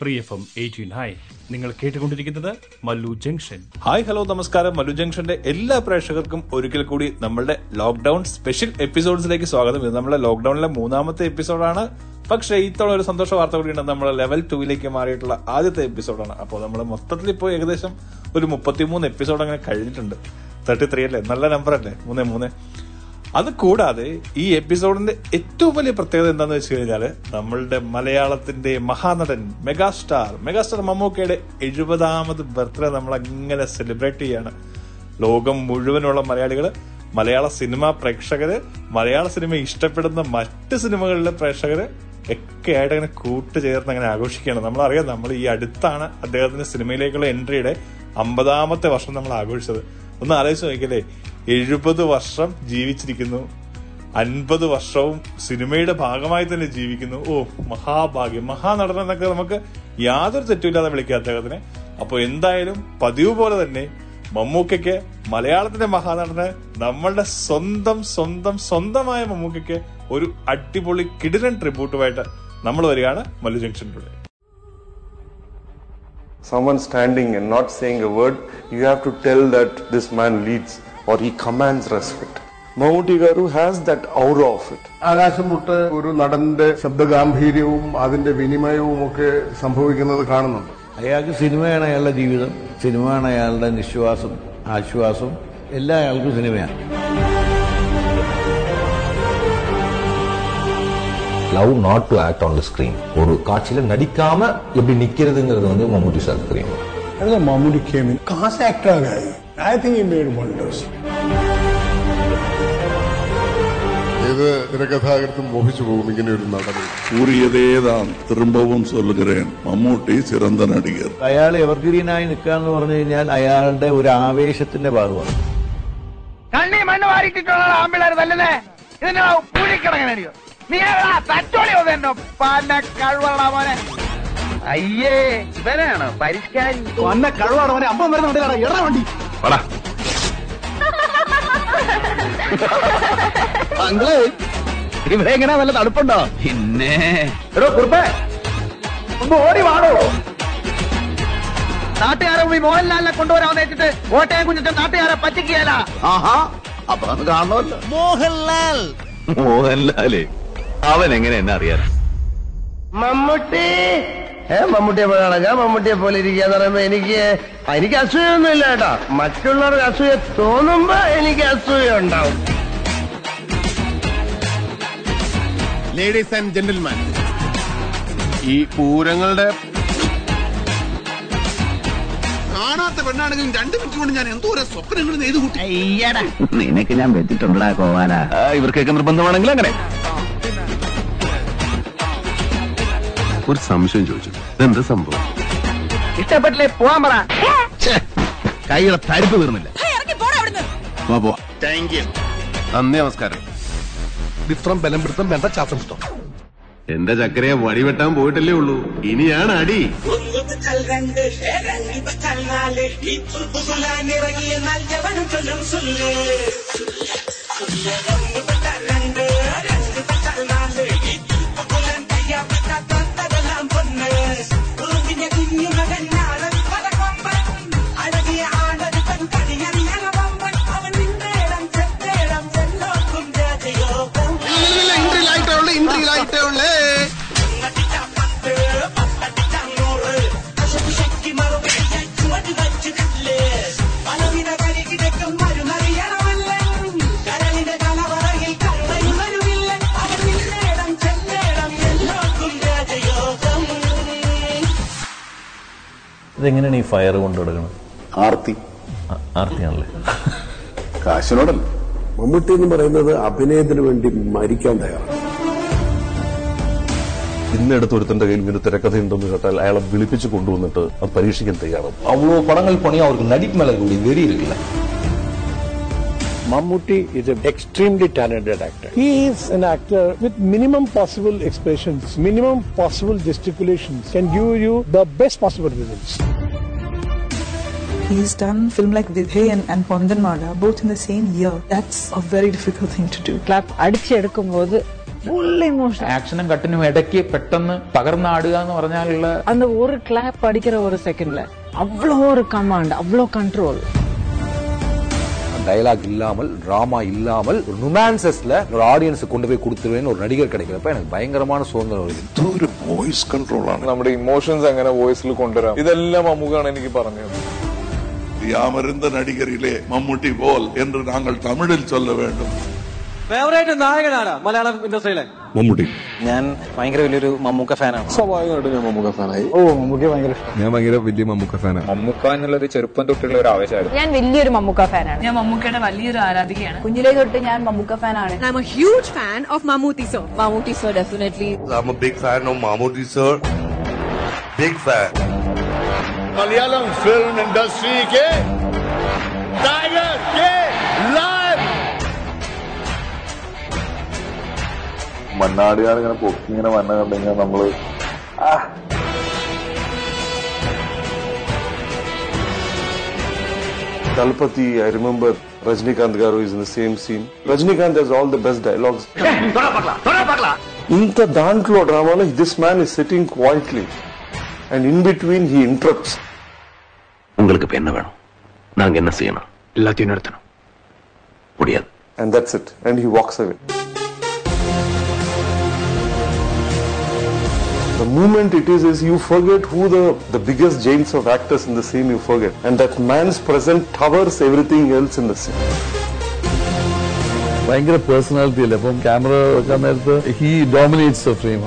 Free FM eighteen eighteen ഹായ് നിങ്ങൾ കേട്ടുകൊണ്ടിരിക്കുന്നത് മല്ലു ജംഗ്ഷൻ. ഹായ് ഹലോ നമസ്കാരം. മല്ലു ജംഗ്ഷന്റെ എല്ലാ പ്രേക്ഷകർക്കും ഒരിക്കൽ കൂടി നമ്മളുടെ ലോക്ക്ഡൌൺ സ്പെഷ്യൽ എപ്പിസോഡ്സിലേക്ക് സ്വാഗതം. ഇത് നമ്മുടെ ലോക്ക്ഡൌണിലെ മൂന്നാമത്തെ എപ്പിസോഡാണ്. പക്ഷേ ഇത്തവണ ഒരു സന്തോഷ വാർത്ത കൂടിയുണ്ട് നമ്മൾ ലെവൽ ടൂയിലേക്ക് മാറിയിട്ടുള്ള ആദ്യത്തെ എപ്പിസോഡാണ്. അപ്പോൾ നമ്മൾ മൊത്തത്തിൽ ഇപ്പോൾ ഏകദേശം ഒരു മുപ്പത്തിമൂന്ന് എപ്പിസോഡ് അങ്ങനെ കഴിഞ്ഞിട്ടുണ്ട്. തേർട്ടി ത്രീ അല്ലേ? നല്ല നമ്പർ അല്ലേ? മൂന്ന് മൂന്ന്. അത് കൂടാതെ ഈ എപ്പിസോഡിന്റെ ഏറ്റവും വലിയ പ്രത്യേകത എന്താന്ന് വെച്ച് കഴിഞ്ഞാൽ നമ്മളുടെ മലയാളത്തിന്റെ മഹാനടൻ മെഗാസ്റ്റാർ മെഗാസ്റ്റാർ മമ്മൂക്കയുടെ എഴുപതാമത് ബർത്ത്ഡേ നമ്മൾ അങ്ങനെ സെലിബ്രേറ്റ് ചെയ്യാണ്. ലോകം മുഴുവനുള്ള മലയാളികൾ മലയാള സിനിമ പ്രേക്ഷകര് മലയാള സിനിമ ഇഷ്ടപ്പെടുന്ന മറ്റ് സിനിമകളിലെ പ്രേക്ഷകര് ഒക്കെ ആയിട്ട് അങ്ങനെ കൂട്ടുചേർന്ന് അങ്ങനെ ആഘോഷിക്കുകയാണ്. നമ്മളറിയാം നമ്മൾ ഈ അടുത്താണ് അദ്ദേഹത്തിന്റെ സിനിമയിലേക്കുള്ള എൻട്രിയുടെ അമ്പതാമത്തെ വർഷം നമ്മൾ ആഘോഷിച്ചത്. ഒന്ന് ആലോചിച്ച് നോക്കിയല്ലേ? എഴുപത് വർഷം ജീവിച്ചിരിക്കുന്നു. അൻപത് വർഷവും സിനിമയുടെ ഭാഗമായി തന്നെ ജീവിക്കുന്നു. ഓ മഹാഭാഗ്യം. മഹാനടൻ എന്നൊക്കെ നമുക്ക് യാതൊരു തെറ്റുമില്ലാതെ വിളിക്കാം അദ്ദേഹത്തിനെ. അപ്പൊ എന്തായാലും പതിവ് പോലെ തന്നെ മമ്മൂക്കയ്ക്ക് മലയാളത്തിന്റെ മഹാനടന് നമ്മളുടെ സ്വന്തം സ്വന്തം സ്വന്തമായ മമ്മൂക്കയ്ക്ക് ഒരു അടിപൊളി കിടിലൻ ട്രിബ്യൂട്ടുമായിട്ട് നമ്മൾ വരികയാണ് മല്ലു ജംഗ്ഷനിലൂടെ. Someone standing and not saying a word, you have to tell that this man leads or he commands respect. Mammootty Garu has that aura of it. ആകാശം മുട്ട് ഒരു നടന്റെ ശബ്ദഗാംഭീര്യവും അതിന്റെ വിനിമയവും ഒക്കെ സംഭവിക്കുന്നത് കാണുന്നുണ്ട് അയാൾക്ക് സിനിമയാണ് അയാളുടെ ജീവിതം സിനിമയാണ് അയാളുടെ നിശ്വാസം ആശ്വാസം എല്ലാം അയാൾക്കും സിനിമയാണ് love not to act on the screen ஒரு காட்சியில நடிக்காம எப்படி நிக்கிறதுங்கிறது வந்து மம்முட்டி சார் தெரியும். அதுதான் மம்முட்டி கேம் காசு ஆக்டராக ஐ திங்க் மேட் வண்டர்ஸ் ഏത് തിരക്കഥാകൃത്തും മോഹിച്ചു പോകും ഇങ്ങനെ ഒരു നടൻ. കൂറിയതേതാണ് തിരുമ്പവും സൊല്ലുകയാണ് മമ്മൂട്ടി ചിറന്ത നടികർ. അയാൾ എവർഗ്രീനായി നിൽക്കുക എന്ന് പറഞ്ഞു കഴിഞ്ഞാൽ അയാളുടെ ഒരു ആവേശത്തിന്റെ ഭാഗമാണ്. കണ്ണി മണ്ണ് വാരിട്ടിട്ടുള്ള ആമ്പിളാർ തല്ലേ ഇതിനാ പൂഴിക്കിടങ്ങനെ നീ തച്ചോളി തന്നെ പന്ന കഴിവുള്ള മോനെ. അയ്യേ ഇവനാണ് പരിഷ്കാരി? പന്ന കഴിവാണ് അവനെ അമ്പം വരുന്ന എറ വണ്ടി. അങ്കിൾ ഇവിടെ എങ്ങനെ വല്ല തണുപ്പുണ്ടോ? പിന്നെ. എടോ കുറുപ്പേ. ഒന്ന് ഓടി വാടോ. നാട്ടുകാരെ പോയി മോഹൻലാലിനെ കൊണ്ടുവരാമെന്ന് വെച്ചിട്ട് കോട്ടയം കുഞ്ഞിട്ട് നാട്ടുകാരെ പറ്റിക്കുകയല്ല. ആഹാ അപ്പൊ അത് കാണണമല്ലോ. മോഹൻലാൽ. മോഹൻലാലേ അവൻ എങ്ങനെ എന്നെ അറിയാൻ മമ്മൂട്ടി. ഏ മമ്മൂട്ടിയെ പോലെ നടക്കുക മമ്മൂട്ടിയെ പോലെ ഇരിക്കുക എന്ന് പറയുമ്പോ എനിക്ക് എനിക്ക് അസൂയൊന്നും ഇല്ല കേട്ടോ. മറ്റുള്ളവർക്ക് അസൂയ തോന്നുമ്പോ എനിക്ക് അസൂയ ഉണ്ടാവും. ലേഡീസ് ആൻഡ് ജെന്റിൽമാൻ ഈ പൂരങ്ങളുടെ കാണാത്ത പെണ്ണാണെങ്കിലും രണ്ടു മിനിറ്റ് കൊണ്ട് ഞാൻ എന്തോരം സ്വപ്നങ്ങൾ നെയ്തു കൂട്ടി നിനക്ക് ഞാൻ വെച്ചിട്ടുണ്ടാ കോവാനാ ഇവർക്കൊക്കെ നിർബന്ധമാണെങ്കിൽ അങ്ങനെ. ഒരു സംശയം ചോദിച്ചു. ഇതെന്താ സംഭവം? ഇഷ്ടപ്പെട്ടില്ലേ? പോവാൻ പറ. കൈയുടെ തരിപ്പ് തീർന്നില്ല. നന്ദി നമസ്കാരം. ഇത്രം ബലം പിടുത്തം വേണ്ട ശാസ്ത്രം എന്റെ ചക്കരയെ വടിവെട്ടാൻ പോയിട്ടല്ലേ ഉള്ളൂ? ഇനിയാണ് അടി. ഇൻട്രിയിലായിട്ടേ ഇതെങ്ങനെയാണ് ഈ ഫയർ കൊണ്ടുകൊടുക്കുന്നത് ആർത്തി ആർത്തിയാണല്ലേ കാശിനോടല്ല മമ്മൂട്ടി എന്ന് പറയുന്നത് അഭിനയത്തിന് വേണ്ടി മരിക്കാൻ തയ്യാറാണ് ഇന്നെടുത്ത് ഒരുത്തന്റെ കയ്യിൽ ഇങ്ങനെ തിരക്കഥയുണ്ടെന്ന് കേട്ടാൽ അയാളെ വിളിപ്പിച്ച് കൊണ്ടുവന്നിട്ട് അത് പരീക്ഷിക്കാൻ തയ്യാറാവും அவ்வளோ படங்கள் பண்ணி அவருக்கு நடிப்பு மேல இருக்கக்கூடிய வெறி இருக்குல்ல Mammootty is an extremely talented actor. He is an actor with minimum possible expressions, minimum possible gesticulations, can give you the best possible results. He's done film like Vidhe and, and Pondan Mada both in the same year. That's a very difficult thing to do. Clap അടിച്ചെടുക്കുമ്പോൾ full emotion ആക്ഷനും കട്ടിനും ഇടയ്ക്ക് പെട്ടെന്ന് പകർന്നാടുക എന്ന് പറഞ്ഞാലുള്ള அந்த ஒரு clap அடிக்கிற ஒரு செகண்ட்ல அவ்வளோ ஒரு கமாண்ட் அவ்வளோ கண்ட்ரோல் டயலாக் இல்லாமல் டிராமா இல்லாமல் ஒரு நுமான்சஸ்ல ஒரு ஆடியன்ஸுக்கு கொண்டு போய் கொடுத்துருவேன்னு ஒரு நடிகர் கிடைக்கிறப்ப எனக்கு பயங்கரமான சுதந்திரம் வருது ഒരു വോയിസ് കൺട്രോൾ ആണ് നമ്മുടെ ഇമോഷൻസ് എങ്ങനെ വോയിസിൽ കൊണ്ടുവരാം ഇതെല്ലാം അമുഖാണ് എനിക്ക് പറഞ്ഞത് யாமறிந்த நடிகரிலே மம்முட்டி போல் என்று நாங்கள் தமிழில் சொல்ல வேண்டும் ഫേവറേറ്റ് നായകനാണ് മലയാളം ഇൻഡസ്ട്രിയിലെ മമ്മൂട്ടി. ഞാൻ ഭയങ്കര വലിയൊരു മമ്മൂക്ക ഫാനാണ്. സ്വാഭാവികമായിട്ടും ഞാൻ മമ്മൂക്ക ഫാനായി. ഓ മമ്മൂക്ക ഭയങ്കര ഞാൻ ഭയങ്കര വലിയ മമ്മൂക്ക ഫാനാണ്. മമ്മൂക്ക എന്നുള്ളത് ചെറുപ്പം തൊട്ടുള്ള ഒരു ആവശ്യമായിരുന്നു ഞാൻ വലിയൊരു മമ്മൂക്ക ഫാനാണ്. ഞാൻ മമ്മൂക്കയുടെ വലിയൊരു ആരാധികയാണ്. കുഞ്ഞിലേ തൊട്ട് ഞാൻ മമ്മൂക്ക ഫാനാണ്. I am a huge fan of Mammootty sir Mammootty sir definitely I am a big fan of Mammootty sir big fan Malayalam film industry tiger K. ലാ മണ്ണാടിയാണ് ഇങ്ങനെ പൊക്കി ഇങ്ങനെ വന്ന കണ്ടുകഴിഞ്ഞാൽ നമ്മള് ആ Talpati, I remember Rajnikant Garu is in the same scene. Rajnikant has all the best dialogues. ఇంత దాంట్లో డ్రామాలో this man is sitting quietly and in between he interrupts உங்களுக்கு இப்ப என்ன வேணும் நாங்க என்ன செய்யணும் எல்லாத்தையும் நிறுத்தணும் முடியாது and that's it and he walks away the moment it is is you forget who the the biggest giants of actors in the scene you forget and that man's presence towers everything else in the scene ഭയങ്കര personality അല്ലേ അപ്പം camera വെക്കാൻ നേരത്ത് he dominates the frame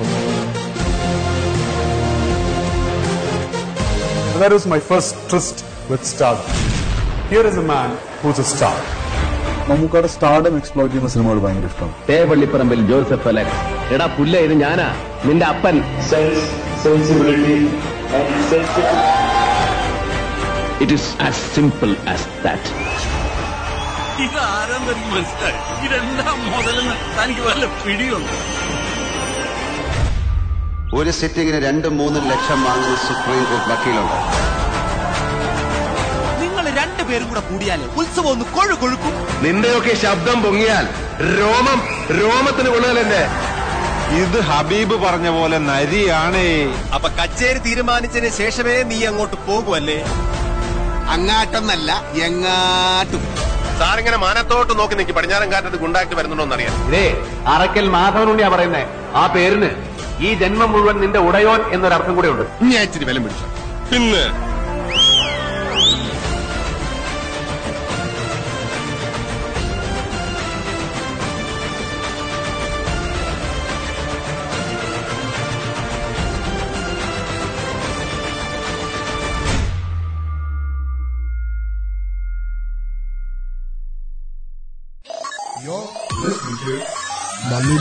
That was my first tryst with stardom. Here is a man who's a star. മമ്മൂക്കയുടെ stardom explore ചെയ്യുന്ന സിനിമകൾ ഭയങ്കര ഇഷ്ടം തേവള്ളിപ്പറമ്പിൽ ജോസഫ് അലക്സ്. എടാ പുല്ല ഇത് ഞാനാ. നിന്റെ അപ്പൻ. It is as simple as that എനിക്ക് മനസ്സിലായി. ഇതെല്ലാം മുതലെന്ന് തനിക്ക് വല്ല പിടിയുണ്ട്? ഒരു സിറ്റിങ്ങിന് രണ്ടും മൂന്നും ലക്ഷം വാങ്ങുന്ന സുപ്രീം കോർട്ട് വക്കീലുണ്ട്. രണ്ടുപേരും കൂടെ കൂടിയാലേ ഉത്സവം ഒന്ന് കൊഴു കൊഴുക്കും. നിന്റെയൊക്കെ ശബ്ദം പൊങ്ങിയാൽ രോമം രോമത്തിന് കൊള്ളുകയല്ലേ? ഇത് ഹബീബ് പറഞ്ഞ പോലെ നരിയാണേ. അപ്പൊ കച്ചേരി തീരുമാനിച്ചതിന് ശേഷമേ നീ അങ്ങോട്ട് പോകുമല്ലേ അങ്ങാട്ടെന്നല്ല എങ്ങാട്ടും. സാറിങ്ങനെ മാനത്തോട്ട് നോക്കി നിൽക്കി പടിഞ്ഞാറൻ കാറ്റത്ത് ഗുണ്ടാക്കി വരുന്നുണ്ടോന്നറിയാം ഇതേ അറക്കൽ മാധവനുണ്ണിയാ പറയുന്നേ. ആ പേരിന് ഈ ജന്മം മുഴുവൻ നിന്റെ ഉടയോൻ എന്നൊരർത്ഥം കൂടെ ഉണ്ട് ഞാൻ ഇച്ചിരി വിലം പിടിച്ചു. പിന്നെ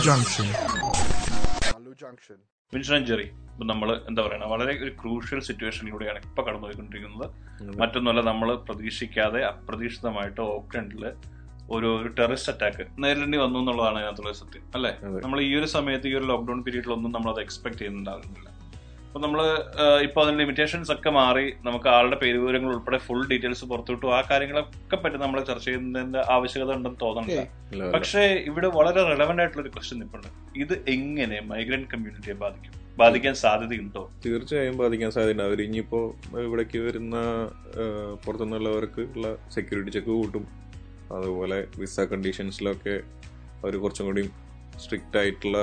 Junction. വിൻസൻ ജെറി ഇപ്പൊ നമ്മൾ എന്താ പറയുക വളരെ ഒരു ക്രൂഷ്യൽ സിറ്റുവേഷനിലൂടെയാണ് ഇപ്പൊ കടന്നുപോയിക്കൊണ്ടിരിക്കുന്നത്. മറ്റൊന്നുമല്ല നമ്മൾ പ്രതീക്ഷിക്കാതെ അപ്രതീക്ഷിതമായിട്ട് ഓക്ലൻഡിൽ ഒരു ഒരു ടെററിസ്റ്റ് അറ്റാക്ക് നേരിടേണ്ടി വന്നു എന്നുള്ളതാണ് അതിനകത്തുള്ള സത്യം അല്ലെ? നമ്മൾ ഈ ഒരു സമയത്ത് ഈ ഒരു ലോക്ക്ഡൌൺ പീരീഡിലൊന്നും നമ്മൾ അത് എക്സ്പെക്ട് ചെയ്യുന്നുണ്ടാകുന്നില്ല അപ്പൊ നമ്മൾ ഇപ്പൊ അതിന്റെ ലിമിറ്റേഷൻസ് ഒക്കെ മാറി നമുക്ക് ആളുടെ പേര് വിവരങ്ങൾ ഉൾപ്പെടെ ഫുൾ ഡീറ്റെയിൽസ് പുറത്തുവിട്ടു. ആ കാര്യങ്ങളൊക്കെ പറ്റി നമ്മൾ ചർച്ച ചെയ്യുന്നതിന്റെ ആവശ്യകത ഉണ്ടെന്ന് തോന്നുന്നില്ല പക്ഷേ ഇവിടെ വളരെ റെലവെന്റ് ആയിട്ടുള്ള ഒരു ക്വസ്റ്റ്യൻ ഇപ്പോൾ ഇത് എങ്ങനെ മൈഗ്രന്റ് കമ്മ്യൂണിറ്റിയെ ബാധിക്കും? ബാധിക്കാൻ സാധ്യതയുണ്ടോ? തീർച്ചയായും ബാധിക്കാൻ സാധ്യത അവർ ഇനിയിപ്പോ ഇവിടേക്ക് വരുന്ന പുറത്തുനിന്നുള്ളവർക്ക് ഉള്ള സെക്യൂരിറ്റി ചെക്ക് കൂട്ടും. അതുപോലെ വിസ കണ്ടീഷൻസിലൊക്കെ അവർ കുറച്ചും കൂടി സ്ട്രിക്റ്റ് ആയിട്ടുള്ള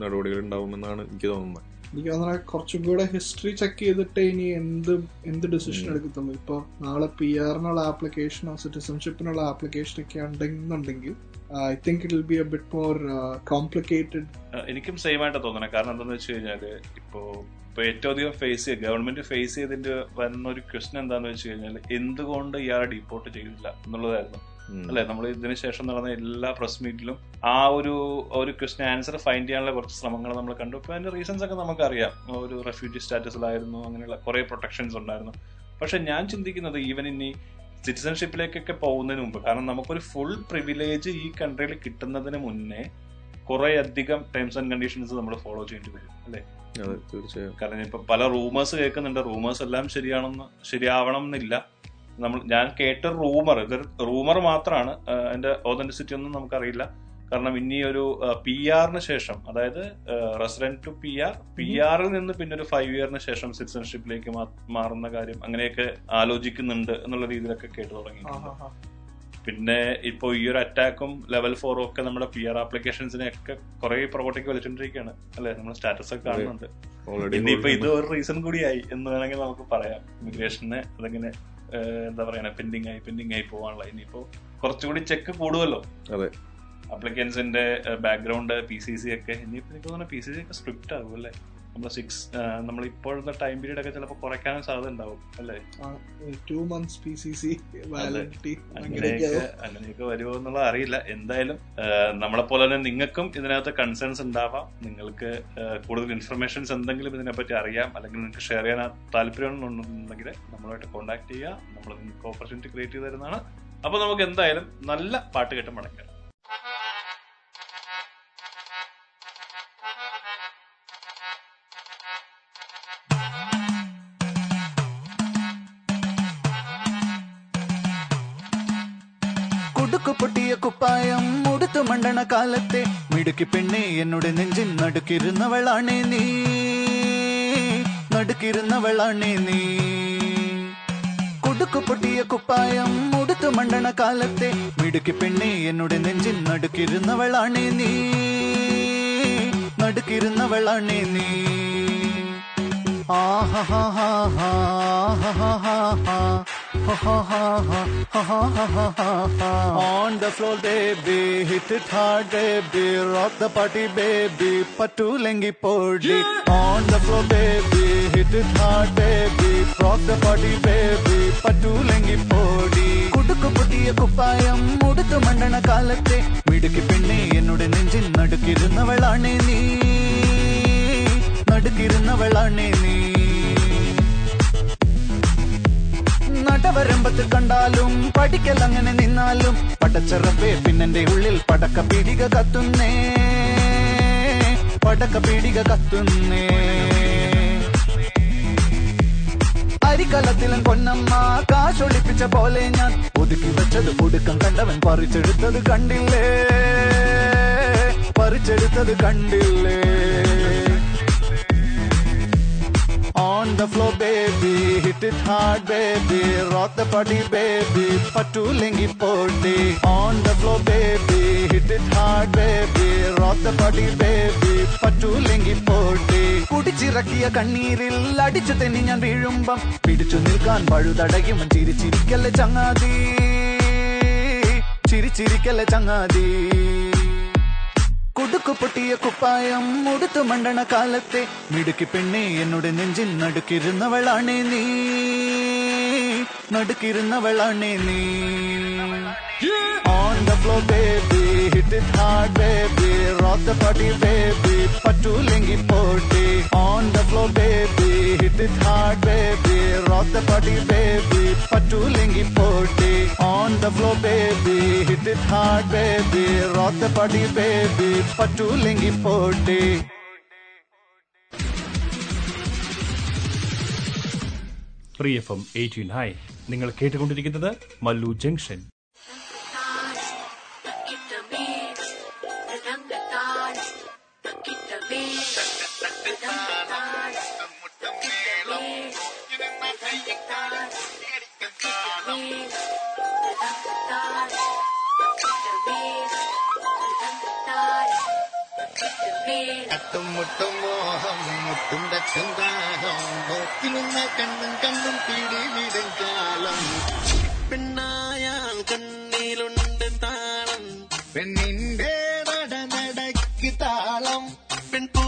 നടപടികൾ ഉണ്ടാവുമെന്നാണ് എനിക്ക് തോന്നുന്നത്. എനിക്ക് തോന്നുന്നത് കുറച്ചും കൂടെ ഹിസ്റ്ററി ചെക്ക് ചെയ്തിട്ടേ ഇനി എന്ത് എന്ത് ഡിസിഷൻ എടുക്കത്തുള്ളൂ ഇപ്പോൾ നാളെ പി ആറിനുള്ള ആപ്ലിക്കേഷനോ സിറ്റിസൺഷിപ്പിനുള്ള ആപ്ലിക്കേഷൻ ഒക്കെ ഉണ്ടെന്നുണ്ടെങ്കിൽ I think it will be a bit more complicated എനിക്കും സെയിം ആയിട്ട് തോന്നണം. കാരണം എന്താണെന്ന് വെച്ച് കഴിഞ്ഞാൽ ഇപ്പോ ഇപ്പോൾ ഏറ്റവും അധികം ഫേസ് ചെയ്യുക ഗവൺമെന്റ് ഫേസ് ചെയ്തിട്ട് വന്ന ഒരു ക്വസ്റ്റൻ എന്താണെന്ന് വെച്ച് കഴിഞ്ഞാൽ എന്തുകൊണ്ട് ഇയാളെ ഡിപ്പോർട്ട് ചെയ്തില്ല എന്നുള്ളതായിരുന്നു. അല്ലെ? നമ്മൾ ഇതിന് ശേഷം നടന്ന എല്ലാ പ്രസ് മീറ്റിലും ആ ഒരു ഒരു ക്വസ്റ്റ്യൻ ആൻസർ ഫൈൻഡ് ചെയ്യാനുള്ള കുറച്ച് ശ്രമങ്ങൾ നമ്മൾ കണ്ടു. ഇപ്പൊ അതിന്റെ റീസൺസ് ഒക്കെ നമുക്കറിയാം. ഒരു റെഫ്യൂജി സ്റ്റാറ്റസിലായിരുന്നു അങ്ങനെയുള്ള കുറെ പ്രൊട്ടക്ഷൻസ് ഉണ്ടായിരുന്നു. പക്ഷെ ഞാൻ ചിന്തിക്കുന്നത് ഈവൻ ഇനി സിറ്റിസൺഷിപ്പിലേക്കൊക്കെ പോകുന്നതിന് മുമ്പ് കാരണം നമുക്കൊരു ഫുൾ പ്രിവിലേജ് ഈ കൺട്രിയിൽ കിട്ടുന്നതിന് മുന്നേ കുറെ അധികം ടേംസ് ആൻഡ് കണ്ടീഷൻസ് നമ്മൾ ഫോളോ ചെയ്യേണ്ടി വരും അല്ലെ? തീർച്ചയായും. കാരണം ഇപ്പൊ പല റൂമേഴ്സ് കേൾക്കുന്നുണ്ട്. റൂമേഴ്സ് എല്ലാം ശരിയാണെന്ന് ശരിയാവണം എന്നില്ല. നമ്മൾ ഞാൻ കേട്ട റൂമർ ഇതൊരു റൂമർ മാത്രമാണ് അതിന്റെ ഓതന്റിസിറ്റി ഒന്നും നമുക്കറിയില്ല. കാരണം ഇനി ഒരു പി ആറിന് ശേഷം അതായത് resident to P R P ആറിൽ നിന്ന് പിന്നെ ഒരു ഫൈവ് ഇയറിന് ശേഷം സിറ്റിസൺഷിപ്പിലേക്ക് മാറുന്ന കാര്യം അങ്ങനെയൊക്കെ ആലോചിക്കുന്നുണ്ട് എന്നുള്ള രീതിയിലൊക്കെ കേട്ടു തുടങ്ങി. പിന്നെ ഇപ്പോ ഈ ഒരു അറ്റാക്കും ലെവൽ ഫോറും ഒക്കെ നമ്മുടെ പി ആർ ആപ്ലിക്കേഷൻസിനെ ഒക്കെ കുറെ പുറകോട്ടേക്ക് വലിച്ചോണ്ടിരിക്കുകയാണ് അല്ലെ? നമ്മൾ സ്റ്റാറ്റസ് ഒക്കെ കാണുന്നുണ്ട്. ഇനിയിപ്പോ ഇത് ഒരു റീസൺ കൂടിയായി എന്ന് വേണമെങ്കിൽ നമുക്ക് പറയാം. ഇമിഗ്രേഷനെ അതങ്ങനെ എന്താ പറയണേ പെൻഡിങ് ആയി പെൻഡിങ് ആയി പോവാനുള്ള ഇനിയിപ്പോ കുറച്ചുകൂടി ചെക്ക് കൂടുമല്ലോ അതെ. അപ്ലിക്കൻസിന്റെ ബാക്ക്ഗ്രൗണ്ട് പി സി സി ഒക്കെ ഇനിയിപ്പോ എനിക്ക് തോന്നുന്നു പി സി സി ഒക്കെ സ്ട്രിക്റ്റ് ആകും അല്ലേ? നമ്മൾ സിക്സ് നമ്മൾ ഇപ്പോഴത്തെ ടൈം പീരീഡ് ഒക്കെ ചിലപ്പോൾ കുറയ്ക്കാനും സാധ്യത ഉണ്ടാവും അല്ലേ? Two months P C C അങ്ങനെയൊക്കെ അങ്ങനെയൊക്കെ വരുമോ എന്നുള്ളത് അറിയില്ല. എന്തായാലും നമ്മളെ പോലെ തന്നെ നിങ്ങൾക്കും ഇതിനകത്ത് കൺസേൺസ് ഉണ്ടാവാം. നിങ്ങൾക്ക് കൂടുതൽ ഇൻഫർമേഷൻസ് എന്തെങ്കിലും ഇതിനെപ്പറ്റി അറിയാം അല്ലെങ്കിൽ നിങ്ങൾക്ക് ഷെയർ ചെയ്യാൻ താല്പര്യമുണ്ടെന്നുണ്ടെങ്കിൽ നമ്മളായിട്ട് നമ്മളുമായിട്ട് കോൺടാക്ട് ചെയ്യുക. നമ്മൾ നിങ്ങൾക്ക് ഓപ്പർച്യൂണിറ്റി ക്രിയേറ്റ് ചെയ്ത് തരുന്നതാണ്. അപ്പോൾ നമുക്ക് എന്തായാലും നല്ല പാട്ട് കേട്ട് മടക്കാം കുപ്പായം മുടുത്തു മണ്ടണ കാലത്തെ മിടുക്കി പെണ്ണെ എന്നോട് നെഞ്ചിൻ നടുക്കിരുന്നവളാണേ നീ. നടുക്കിരുന്നവളാണേ നീ. കൊടുക്കു പൊട്ടിയ കുപ്പായം മുടുത്തു മണ്ടണ കാലത്തെ മിടുക്കി പെണ്ണെ എന്നോട് നെഞ്ചിൻ നടുക്കിരുന്നവളാണേ നീ. നടുക്കിരുന്നവളാണേ നീ. On the floor, baby, hit it hard, baby, rock the party, baby, patulengi podi. On the floor, baby, hit it hard, baby, rock the party, baby, patulengi podi. குடுக்கு புட்டிய குப்பாயம் முடுக்கு மண்டன காலத்தே மிடுக்கு பெண்ணே என்னுடைய நெஞ்சில் நடுக்கிருந்தவளானே நீ நடுக்கிருந்தவளானே நீ നടവരമ്പത്ത് കണ്ടാലും പഠിക്കൽ അങ്ങനെ നിന്നാലും പടച്ചറപ്പേ പിന്നെന്റെ ഉള്ളിൽ പടക്ക പീടിക കത്തുന്നേ. പടക്ക പീടിക കത്തുന്നേ. അരിക്കലത്തിലും പൊന്നമ്മ കാശൊളിപ്പിച്ച പോലെ ഞാൻ ഒതുക്കി വെച്ചത് ഒടുക്കം കണ്ടവൻ പറിച്ചെടുത്തത് കണ്ടില്ലേ? പറിച്ചെടുത്തത് കണ്ടില്ലേ? On the floor, baby, hit it hard, baby, rock the party, baby, patulengi podi. On the floor, baby, hit it hard, baby, rock the party, baby, patulengi podi. കുടിച്ചിറക്കിയ കണ്ണീരിൽ അടിച്ചു തെന്നി ഞാൻ വീഴുമ്പം പിടിച്ചു നിൽക്കാൻ പഴുതടയും ചിരിച്ചിരിക്കല്ലേ ചങ്ങാതി ചിരിച്ചിരിക്കല്ലേ ചങ്ങാതി കുടുക്കു പൊട്ടിയ കുപ്പായം ഉടുത്തു മണ്ടണ കാലത്തെ മിടുക്കി പെണ്ണെ എന്നോട് നെഞ്ചിൽ നടുക്കിരുന്നവളാണേ നീ നടുക്കിരുന്നവളാണേ നീ baby, rock the party, baby, patulengi podi. On the floor, baby, hit it hard, baby, rock the party, baby, Patulingi poti On the floor, baby, hit it hard, baby, rock the party, baby, Patulingi poti. Free FM eighteen eighteen high നിങ്ങൾ കേട്ടുകൊണ്ടിരിക്കുന്നത് Mallu junction തട്ടും മുട്ടും മോഹം മുട്ടും തട്ടും ദാഹം. നോക്കിനിന്ന കണ്ണും കണ്ണും പിടിവിടും കാലം. പെണ്ണായാൽ കണ്ണിലുണ്ട് താളം. പെണ്ണിന്റെ നട നടക്ക് താളം. പെൺപൂവിൻ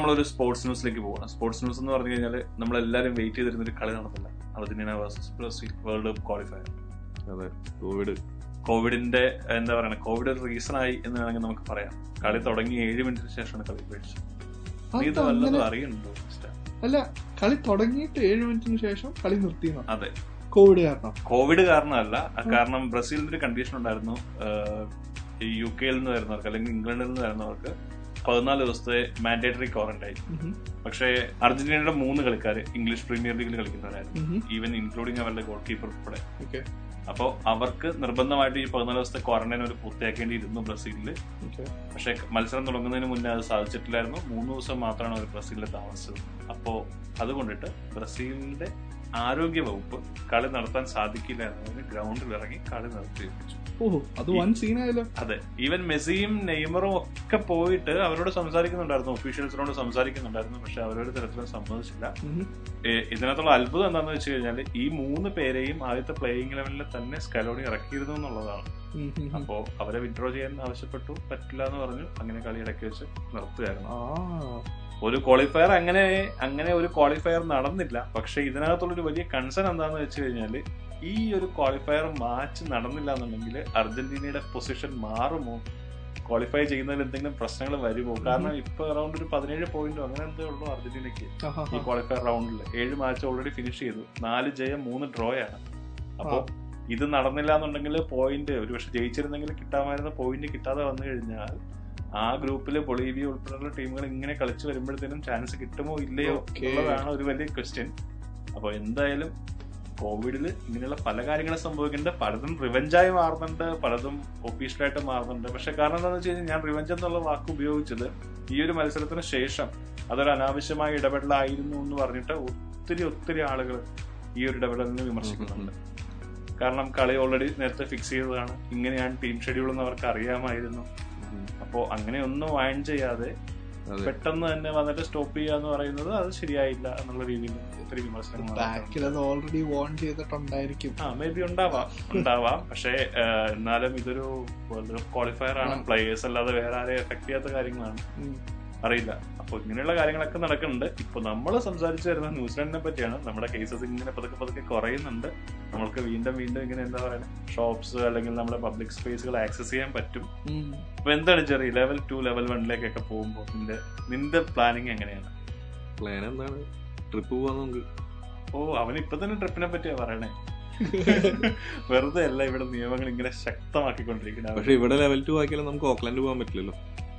നമ്മളൊരു സ്പോർട്സ് ന്യൂസിലേക്ക് പോകണം സ്പോർട്സ് ന്യൂസ് എന്ന് പറഞ്ഞു കഴിഞ്ഞാൽ നമ്മളെല്ലാവരും വെയിറ്റ് ചെയ്തിരുന്ന ഒരു കളി നടന്നില്ല. Argentina versus Brazil World Cup qualifier അതെ കോവിഡ് കോവിഡിന്റെ എന്താ പറയുക കോവിഡ് ഒരു റീസൺ ആയി എന്ന് വേണമെങ്കിൽ നമുക്ക് പറയാം. കളി തുടങ്ങി ഏഴ് മിനിറ്റിന് ശേഷമാണ് കളി ഉപേക്ഷിച്ചത് നീ ഇത് വല്ലതും അങ്ങനെ? അറിയുന്നുണ്ടോ അല്ല കളി തുടങ്ങിയിട്ട് ഏഴ് മിനിറ്റിന് ശേഷം കളി നിർത്തി അതെ. കോവിഡ് കാരണം? കോവിഡ് കാരണമല്ല. കാരണം ബ്രസീലിന്റെ ഒരു കണ്ടീഷൻ ഉണ്ടായിരുന്നു. യു കെയിൽ നിന്ന് വരുന്നവർക്ക് അല്ലെങ്കിൽ ഇംഗ്ലണ്ടിൽ നിന്ന് വരുന്നവർക്ക് പതിനാല് ദിവസത്തെ മാൻഡേറ്ററി ക്വാറന്റൈൻ. പക്ഷേ അർജന്റീനയുടെ മൂന്ന് കളിക്കാർ ഇംഗ്ലീഷ് പ്രീമിയർ ലീഗിൽ കളിക്കുന്നവരായിരുന്നു. ഈവൻ ഇൻക്ലൂഡിംഗ് അവരുടെ ഗോൾ കീപ്പർ ഉൾപ്പെടെ അപ്പോ അപ്പോൾ അവർക്ക് നിർബന്ധമായിട്ട് ഈ പതിനാല് ദിവസത്തെ ക്വാറന്റൈൻ അവർ പൂർത്തിയാക്കേണ്ടിയിരുന്നു ബ്രസീലിൽ പക്ഷെ മത്സരം തുടങ്ങുന്നതിന് മുന്നേ അത് സാധിച്ചിട്ടില്ലായിരുന്നു. മൂന്ന് ദിവസം മാത്രമാണ് അവർ ബ്രസീലിൽ താമസിച്ചത്. അപ്പോൾ അതുകൊണ്ടിട്ട് ബ്രസീലിന്റെ ആരോഗ്യ വകുപ്പ് കളി നടത്താൻ സാധിക്കില്ല എന്നതിന് ഗ്രൗണ്ടിൽ ഇറങ്ങി കളി നിർത്തിവെപ്പിച്ചു ഓഹോ അത് വൻ സീനായാലോ അതെ ഈവൻ മെസ്സിയും നെയ്മറും ഒക്കെ പോയിട്ട് അവരോട് സംസാരിക്കുന്നുണ്ടായിരുന്നു ഒഫീഷ്യൽസിനോട് സംസാരിക്കുന്നുണ്ടായിരുന്നു പക്ഷെ അവരോട് തരത്തിലും സമ്മതിച്ചില്ല ഇതിനകത്തുള്ള അത്ഭുതം എന്താണെന്ന് വെച്ച് കഴിഞ്ഞാൽ ഈ മൂന്ന് പേരെയും ആദ്യത്തെ പ്ലേയിങ് ലെവലിൽ തന്നെ സ്കലോണി ഇറക്കിയിരുന്നു എന്നുള്ളതാണ്. അപ്പോ അവരെ വിഡ്രോ ചെയ്യാൻ ആവശ്യപ്പെട്ടു പറ്റില്ല എന്ന് പറഞ്ഞു അങ്ങനെ കളി ഇടയ്ക്ക് വെച്ച് നിർത്തുകയായിരുന്നു. ഒരു ക്വാളിഫയർ അങ്ങനെ അങ്ങനെ ഒരു ക്വാളിഫയർ നടന്നില്ല. പക്ഷെ ഇതിനകത്തുള്ള ഒരു വലിയ കൺസേൺ എന്താണെന്ന് വെച്ച് കഴിഞ്ഞാൽ ഈ ഒരു ക്വാളിഫയർ മാച്ച് നടന്നില്ല എന്നുണ്ടെങ്കിൽ അർജന്റീനയുടെ പൊസിഷൻ മാറുമോ? ക്വാളിഫൈ ചെയ്യുന്നതിൽ എന്തെങ്കിലും പ്രശ്നങ്ങൾ വരുമോ? കാരണം ഇപ്പൊ അറൌണ്ട് ഒരു പതിനേഴ് പോയിന്റോ അങ്ങനെ എന്തേ ഉള്ളൂ അർജന്റീനയ്ക്ക് ഈ ക്വാളിഫയർ റൗണ്ടിൽ ഏഴ് മാച്ച് ഓൾറെഡി ഫിനിഷ് ചെയ്തു. നാല് ജയം മൂന്ന് ഡ്രോ ആണ് അപ്പോ ഇത് നടന്നില്ല എന്നുണ്ടെങ്കിൽ പോയിന്റ് ഒരുപക്ഷെ ജയിച്ചിരുന്നെങ്കിൽ കിട്ടാമായിരുന്ന പോയിന്റ് കിട്ടാതെ വന്നു കഴിഞ്ഞാൽ ആ ഗ്രൂപ്പിൽ ബൊളീവിയ ഉൾപ്പെടെയുള്ള ടീമുകൾ ഇങ്ങനെ കളിച്ചു വരുമ്പോഴത്തേനും ചാൻസ് കിട്ടുമോ ഇല്ലയോ. എന്നുള്ളതാണ് ഒരു വലിയ ക്വസ്റ്റ്യൻ അപ്പൊ എന്തായാലും കോവിഡിൽ ഇങ്ങനെയുള്ള പല കാര്യങ്ങളും സംഭവിക്കുന്നുണ്ട്. പലതും റിവെഞ്ചായി മാറുന്നുണ്ട്. പലതും ഒഫീഷ്യലായിട്ട് മാറുന്നുണ്ട്. പക്ഷെ കാരണം എന്താണെന്ന് വെച്ച് കഴിഞ്ഞാൽ ഞാൻ റിവെഞ്ച് എന്നുള്ള വാക്ക് ഉപയോഗിച്ചത് ഈ ഒരു മത്സരത്തിന് ശേഷം അതൊരു അനാവശ്യമായ ഇടപെടലായിരുന്നു എന്ന് പറഞ്ഞിട്ട് ഒത്തിരി ഒത്തിരി ആളുകൾ ഈ ഒരു ഇടപെടലിനെ വിമർശിക്കുന്നുണ്ട്. കാരണം കളി ഓൾറെഡി നേരത്തെ ഫിക്സ് ചെയ്തതാണ്. ഇങ്ങനെയാണ് ടീം ഷെഡ്യൂൾ എന്ന് അവർക്ക് അറിയാമായിരുന്നു. അപ്പോ അങ്ങനെയൊന്നും ഒന്നും വൈൻ ചെയ്യാതെ. പെട്ടെന്ന് തന്നെ വന്നിട്ട് സ്റ്റോപ്പ് ചെയ്യുക എന്ന് പറയുന്നത് അത് ശരിയായില്ല എന്നുള്ള രീതിയിൽ ഒത്തിരി വിമർശനങ്ങൾ ഓൾറെഡി വോൺ ചെയ്തിട്ടുണ്ടായിരിക്കും. ആ മേ ബി ഉണ്ടാവാം ഉണ്ടാവാം. പക്ഷേ എന്നാലും ഇതൊരു വേൾഡ് കപ്പ് ക്വാളിഫയർ ആണ്. പ്ലേയേഴ്സ് അല്ലാതെ വേറെ ആരെയും എഫക്ട് ചെയ്യാത്ത കാര്യങ്ങളാണ്. അറിയില്ല. അപ്പൊ ഇങ്ങനെയുള്ള കാര്യങ്ങളൊക്കെ നടക്കുന്നുണ്ട്. ഇപ്പൊ നമ്മൾ സംസാരിച്ചു വരുന്ന ന്യൂസിലാൻഡിനെ പറ്റിയാണ്. നമ്മുടെ കേസസ് ഇങ്ങനെ പതുക്കെ പതുക്കെ കുറയുന്നുണ്ട്. നമ്മൾക്ക് വീണ്ടും വീണ്ടും ഇങ്ങനെ എന്താ പറയുക ഷോപ്സ് അല്ലെങ്കിൽ നമ്മുടെ പബ്ലിക് സ്പേസുകൾ ആക്സസ് ചെയ്യാൻ പറ്റും. അപ്പൊ എന്താണ് ചെറിയ ലെവൽ ടു ലെവൽ വണ്ണിലേക്കൊക്കെ പോകുമ്പോൾ നിന്റെ നിന്റെ പ്ലാനിങ് എങ്ങനെയാണ്? പ്ലാൻ എന്താണ്? ട്രിപ്പ് പോവാൻ നമുക്ക്. ഓ അവൻ ഇപ്പൊ തന്നെ ട്രിപ്പിനെ പറ്റിയാ പറയണേ. വെറുതെ അല്ല ഇവിടെ നിയമങ്ങൾ ഇങ്ങനെ ശക്തമാക്കിക്കൊണ്ടിരിക്കുന്നത് പക്ഷെ ഇവിടെ ലെവൽ ടു ആക്കിയാലും നമുക്ക് ഓക്ലാൻഡ് പോകാൻ പറ്റില്ലല്ലോ.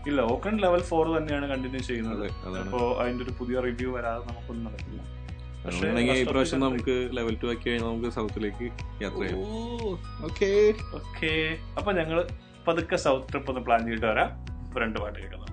ഇല്ല ഓക്കൺ ലെവൽ ഫോർ തന്നെയാണ് കണ്ടിന്യൂ ചെയ്യുന്നത്. അപ്പോ അതിന്റെ ഒരു പുതിയ റിവ്യൂ വരാതെ നമുക്കൊന്നും നടക്കില്ല. പക്ഷേ ഈ പ്രാവശ്യം നമുക്ക് ലെവൽ ടു ആക്കി കഴിഞ്ഞാൽ നമുക്ക് സൗത്തിലേക്ക് യാത്ര ചെയ്യാം. ഓക്കേ ഓക്കെ അപ്പൊ ഞങ്ങൾ പതുക്കെ സൗത്ത് ട്രിപ്പ് ഒന്ന് പ്ലാൻ ചെയ്തിട്ട് വരാം. ഇപ്പൊ രണ്ട് പാട്ട് കേൾക്കാം.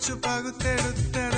പങ്കുവച്ചു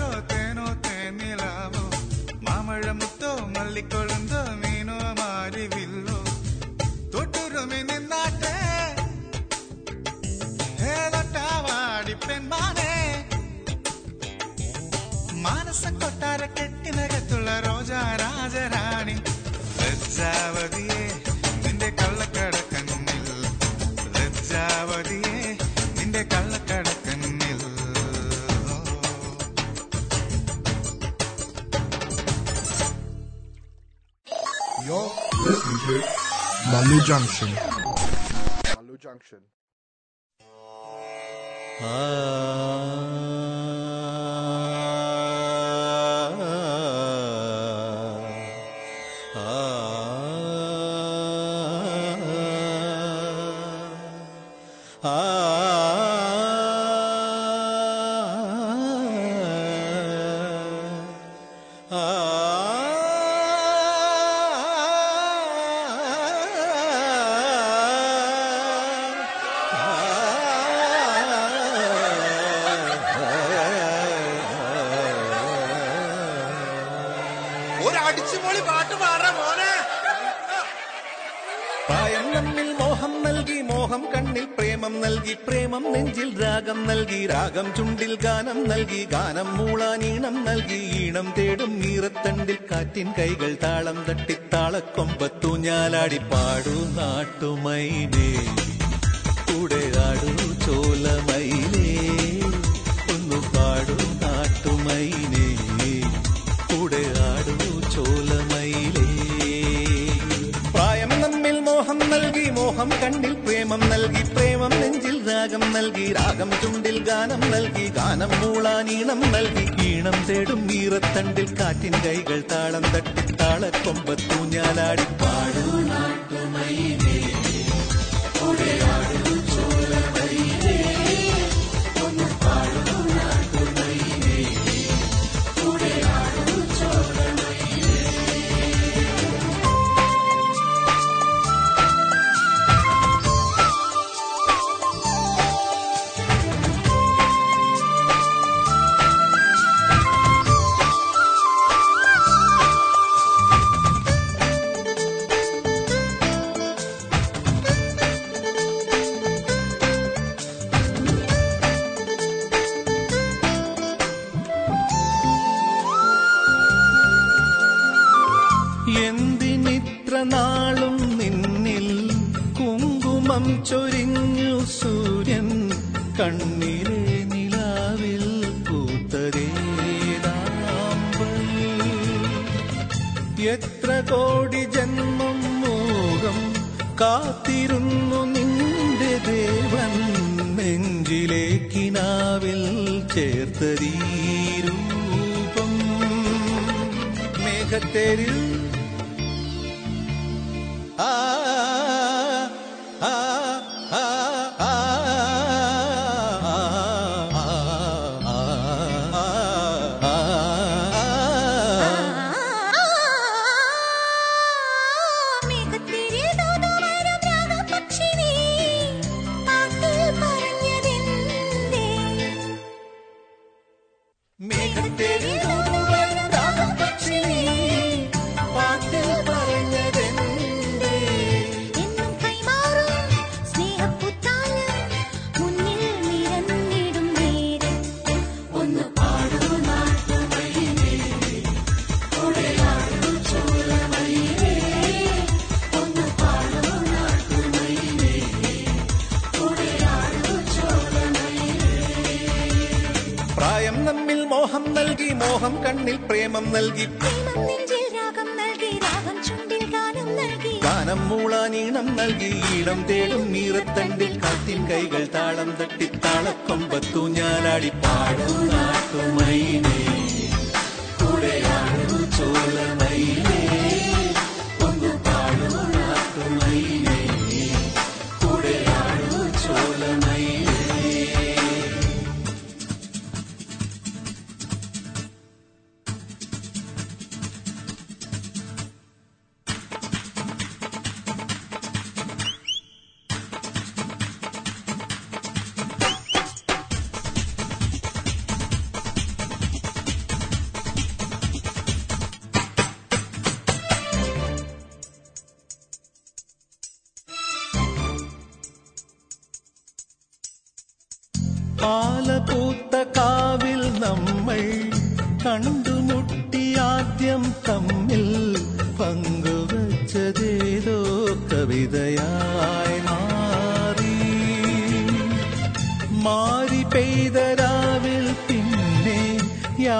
ತೇನೋ ತೇನೋ ತೇನಿಲಾವೋ ಮಾಮಳ ಮುತ್ತೋ ಮಲ್ಲಿಕೊಳುಂದೋ ಮೀನೋ ಮಾರಿವಿಲ್ಲೋ ತೊಟ್ಟುರುಮಿ ನಿನ್ನಾಟೆ ಹೇಳೊಟ್ಟಾವಾಡಿ ಪೆನ್ಮಾನೆ ಮಾನಸ ಕೊಟ್ಟಾರ ಕೆಟ್ಟಿನಗೆ ತುಳ ರೋಜಾ ರಾಜರಾಣಿ ಲಜ್ಜಾವತಿ New Junction. രാഗം ചുണ്ടിൽ ഗാനം നൽകി ഗാനം മൂളാനീണം നൽകി ഈണം തേടും നീറത്തണ്ടിൽ കാറ്റിൻ കൈകൾ താളം തട്ടി താളക്കൊമ്പത്തു ഞാലാടി പാടൂ നാട്ടുമൈനേ രാഗം നൽകി രാഗം ചുണ്ടിൽ ഗാനം നൽകി ഗാനം മൂളാനീണം നൽകി ഈണം തേടും ഈറത്തണ്ടിൽ കാറ്റിൻ കൈകൾ താളം തട്ടി താളക്കൊമ്പത്തൂഞ്ഞാലാടി പാടൂ. てる നൽകി. ഗാനം മൂളാനീണം നൽകി ഈണം തേടും നീറത്തണ്ടിൽ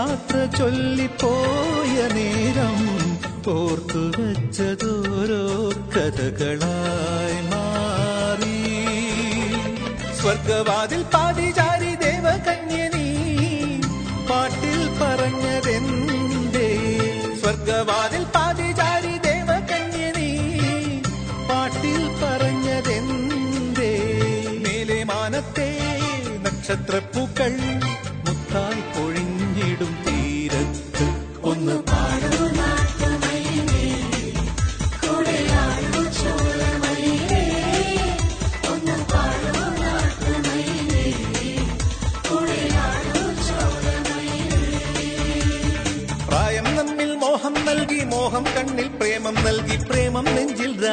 യാത്ര ചൊല്ലിപ്പോയ നേരം ഓർത്തു വെച്ചതോരോ കഥകളായി മാറി. സ്വർഗവാതിൽ പാതിചാരി ദേവകന്യനീ പാട്ടിൽ പറഞ്ഞതെന്തേ? സ്വർഗവാതിൽ പാതിചാരി ദേവകന്യനീ പാട്ടിൽ പറഞ്ഞതെന്തേ? മേലെ മാനത്തെ നക്ഷത്രപ്പൂക്കൾ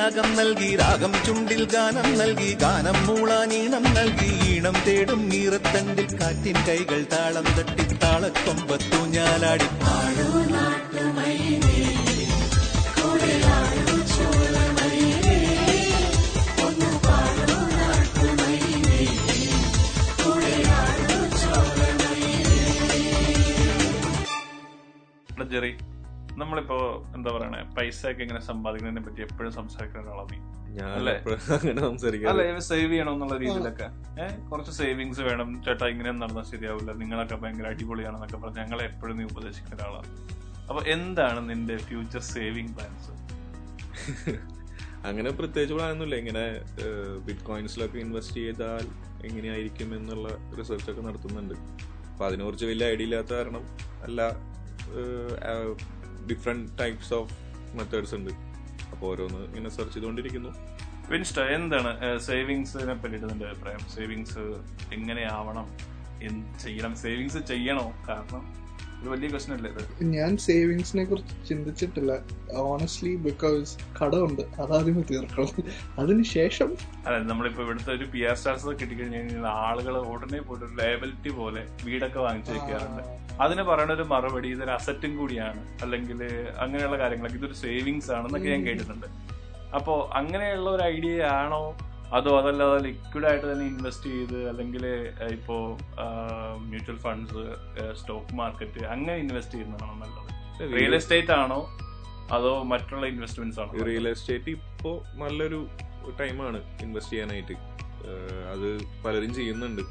രാഗം നൽകി രാഗം ചുണ്ടിൽ ഗാനം നൽകി ഗാനം മൂളാനീണം നൽകി ഈണം തേടും ഈറത്തണ്ടിൽ കാറ്റിൻ കൈകൾ താളം തട്ടി താളക്കൊമ്പത്തു ഞാലാടി. ജെറി നമ്മളിപ്പോ എന്താ പറയണേ പൈസ ഒക്കെ എങ്ങനെ സമ്പാദിക്കുന്നതിനെ പറ്റി എപ്പോഴും സംസാരിക്കുന്ന ഒരാളാണ് നീ. അല്ലേ. സേവ് ചെയ്യണം എന്നുള്ള രീതിയിലൊക്കെ. ഏഹ് കുറച്ച് സേവിങ്സ് വേണം. ചേട്ടാ ഇങ്ങനെ നടന്നാൽ ശരിയാവില്ല നിങ്ങളൊക്കെ ഭയങ്കര അടിപൊളിയാണെന്നൊക്കെ പറഞ്ഞ് ഞങ്ങളെ എപ്പോഴും നീ ഉപദേശിക്കുന്ന ഒരാളാണ്. അപ്പൊ എന്താണ് നിന്റെ ഫ്യൂച്ചർ സേവിങ് പ്ലാൻസ് അങ്ങനെ പ്രത്യേകിച്ച് പ്ലാനൊന്നുമില്ല ഇങ്ങനെ ബിറ്റ് കോയിൻസിലൊക്കെ ഇൻവെസ്റ്റ് ചെയ്താൽ എങ്ങനെയായിരിക്കും എന്നുള്ള റിസർച്ച് ഒക്കെ നടത്തുന്നുണ്ട്. അപ്പൊ അതിനെക്കുറിച്ച് വലിയ ഐഡിയ ഇല്ലാത്ത കാരണം അല്ല ഡിഫറെന്റ് ടൈപ്സ് ഓഫ് മെത്തേഡ്സ് ഉണ്ട്. അപ്പോൾ ഓരോന്ന് ഇങ്ങനെ സെർച്ച് ചെയ്തുകൊണ്ടിരിക്കുന്നു. വിൻസ്റ്റ എന്താണ് സേവിങ്സിനെ പറ്റിയിട്ട് നിന്റെ അഭിപ്രായം? സേവിങ്സ് എങ്ങനെയാവണം? ചെയ്യണം? സേവിങ്സ് ചെയ്യണോ? കാരണം ഒരു വലിയ ക്വസ്റ്റൻ അല്ലേ ഞാൻ സേവിങ്സിനെ കുറിച്ച് ചിന്തിച്ചിട്ടില്ല ഓണസ്റ്റ്ലി ബിക്കോസ് കടമുണ്ട്. അതാദ്യമേ തീർക്കണം. അതിനുശേഷം അതെ നമ്മളിപ്പോ ഇവിടുത്തെ ഒരു പി ആർ സ്റ്റാർസ് കിട്ടിക്കഴിഞ്ഞാൽ കഴിഞ്ഞാൽ ആളുകൾ ഉടനെ പോയിട്ട് ലേബലിറ്റി ലയബിലിറ്റി പോലെ വീടൊക്കെ വാങ്ങിച്ചു വെക്കാറുണ്ട്. അതിന് പറയുന്ന ഒരു മറുപടി ഇതൊരു അസറ്റും കൂടിയാണ്. അല്ലെങ്കിൽ അങ്ങനെയുള്ള കാര്യങ്ങളൊക്കെ ഇതൊരു സേവിങ്സ് ആണെന്നൊക്കെ ഞാൻ കേട്ടിട്ടുണ്ട്. അപ്പോ അങ്ങനെയുള്ള ഒരു ഐഡിയ ആണോ അതോ അതല്ലാതെ ലിക്വിഡ് ആയിട്ട് തന്നെ ഇൻവെസ്റ്റ് ചെയ്ത് അല്ലെങ്കിൽ ഇപ്പോ മ്യൂച്വൽ ഫണ്ട്സ് സ്റ്റോക്ക് മാർക്കറ്റ് അങ്ങനെ ഇൻവെസ്റ്റ് ചെയ്യുന്നതാണോ നല്ലത്? റിയൽ എസ്റ്റേറ്റ് ആണോ? അതോ മറ്റുള്ള ഇൻവെസ്റ്റ്മെന്റ്സ് ആണോ? റിയൽ എസ്റ്റേറ്റ് ഇപ്പോ നല്ലൊരു ടൈമാണ് ഇൻവെസ്റ്റ് ചെയ്യാനായിട്ട്. അത് പലരും ചെയ്യുന്നുണ്ട്.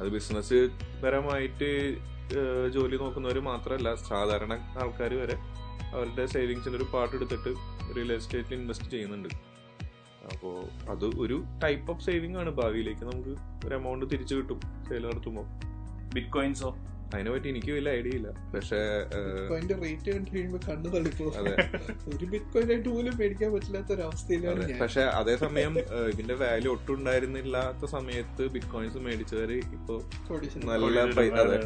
അത് ബിസിനസ് പരമായിട്ട് ജോലി നോക്കുന്നവർ മാത്രമല്ല സാധാരണ ആൾക്കാർ വരെ അവരുടെ സേവിങ്സിന്റെ ഒരു പാർട്ട് എടുത്തിട്ട് റിയൽ എസ്റ്റേറ്റിൽ ഇൻവെസ്റ്റ് ചെയ്യുന്നുണ്ട്. അപ്പോൾ അത് ഒരു ടൈപ്പ് ഓഫ് സേവിങ് ആണ് ഭാവിയിലേക്ക് നമുക്ക് ഒരു എമൗണ്ട് തിരിച്ചു കിട്ടും സെയിൽ നടത്തുമ്പോൾ ബിറ്റ് കോയിൻസോ അതിനെ പറ്റി എനിക്ക് വലിയ ഐഡിയ ഇല്ല. പക്ഷേ റേറ്റ് കണ്ടു കഴിയുമ്പോ കണ്ണു തള്ളിപ്പോ അതെ. ഒരു ബിറ്റ് കോയിൻ ആയിട്ട് പോലും മേടിക്കാൻ പറ്റില്ലാത്ത ഒരു അവസ്ഥയിലാണ് അതെ. ഞാൻ. പക്ഷെ അതേസമയം ഇതിന്റെ വാല്യൂ ഒട്ടും ഉണ്ടായിരുന്നില്ലാത്ത സമയത്ത് ബിറ്റ് കോയിൻസ് മേടിച്ചവര് ഇപ്പൊ നല്ല അതെ.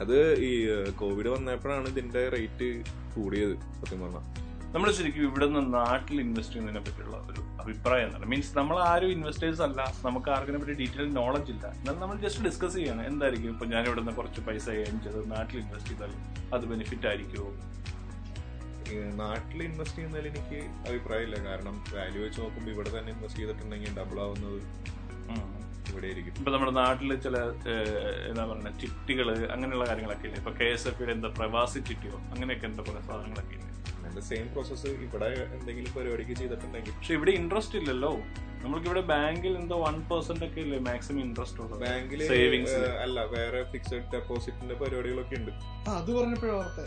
അത് ഈ കോവിഡ് വന്നപ്പോഴാണ് ഇതിന്റെ റേറ്റ് കൂടിയത് സത്യം പറഞ്ഞാൽ നമ്മൾ ശരിക്കും ഇവിടെ നിന്ന് നാട്ടിൽ ഇൻവെസ്റ്റ് ചെയ്യുന്നതിനെ പറ്റിയുള്ള ഒരു അഭിപ്രായം മീൻസ് നമ്മൾ ആരും ഇൻവെസ്റ്റേഴ്സ് അല്ല. നമുക്ക് ആർക്കിനെ പറ്റി ഡീറ്റെയിൽ നോളജ് ഇല്ല. എന്നാൽ നമ്മൾ ജസ്റ്റ് ഡിസ്കസ് ചെയ്യണം. എന്തായിരിക്കും ഇപ്പൊ ഞാൻ ഇവിടെ നിന്ന് കുറച്ച് പൈസ ഏൺ ചെയ്ത് നാട്ടിൽ ഇൻവെസ്റ്റ് ചെയ്താൽ അത് ബെനിഫിറ്റ് ആയിരിക്കുമോ നാട്ടിൽ ഇൻവെസ്റ്റ് ചെയ്യുന്നതിൽ എനിക്ക് അഭിപ്രായമില്ല. കാരണം വാല്യൂ വെച്ച് നോക്കുമ്പോൾ ഇവിടെ തന്നെ ഇൻവെസ്റ്റ് ചെയ്തിട്ടുണ്ടെങ്കിൽ ഡബിൾ ആവുന്നത് ഇവിടെ ആയിരിക്കും ഇപ്പൊ നമ്മുടെ നാട്ടിൽ ചില എന്താ പറയുക ചിട്ടികൾ അങ്ങനെയുള്ള കാര്യങ്ങളൊക്കെ ഇല്ലേ? ഇപ്പൊ കെ എസ് എഫ് എന്താ പ്രവാസി ചിട്ടിയോ? അങ്ങനെയൊക്കെ എന്താ പറയുക സാധനങ്ങളൊക്കെ ഇല്ലേ? അതിന്റെ സെയിം പ്രോസസ്സ് ഇവിടെ എന്തെങ്കിലും പരിപാടിക്ക് ചെയ്തിട്ടുണ്ടെങ്കിൽ. പക്ഷെ ഇവിടെ ഇൻട്രസ്റ്റ് ഇല്ലല്ലോ. നമ്മൾക്ക് ഇവിടെ ബാങ്കിൽ എന്തോ വൺ പെർസെന്റ് ഒക്കെ ഇല്ലേ മാക്സിമം ഇൻട്രസ്റ്റ് ഉള്ളത്? ബാങ്കിൽ സേവിങ്സ് അല്ല വേറെ ഫിക്സഡ് ഡെപ്പോസിറ്റിന്റെ പരിപാടികളൊക്കെ ഉണ്ട്. അത് പറഞ്ഞപ്പോഴത്തെ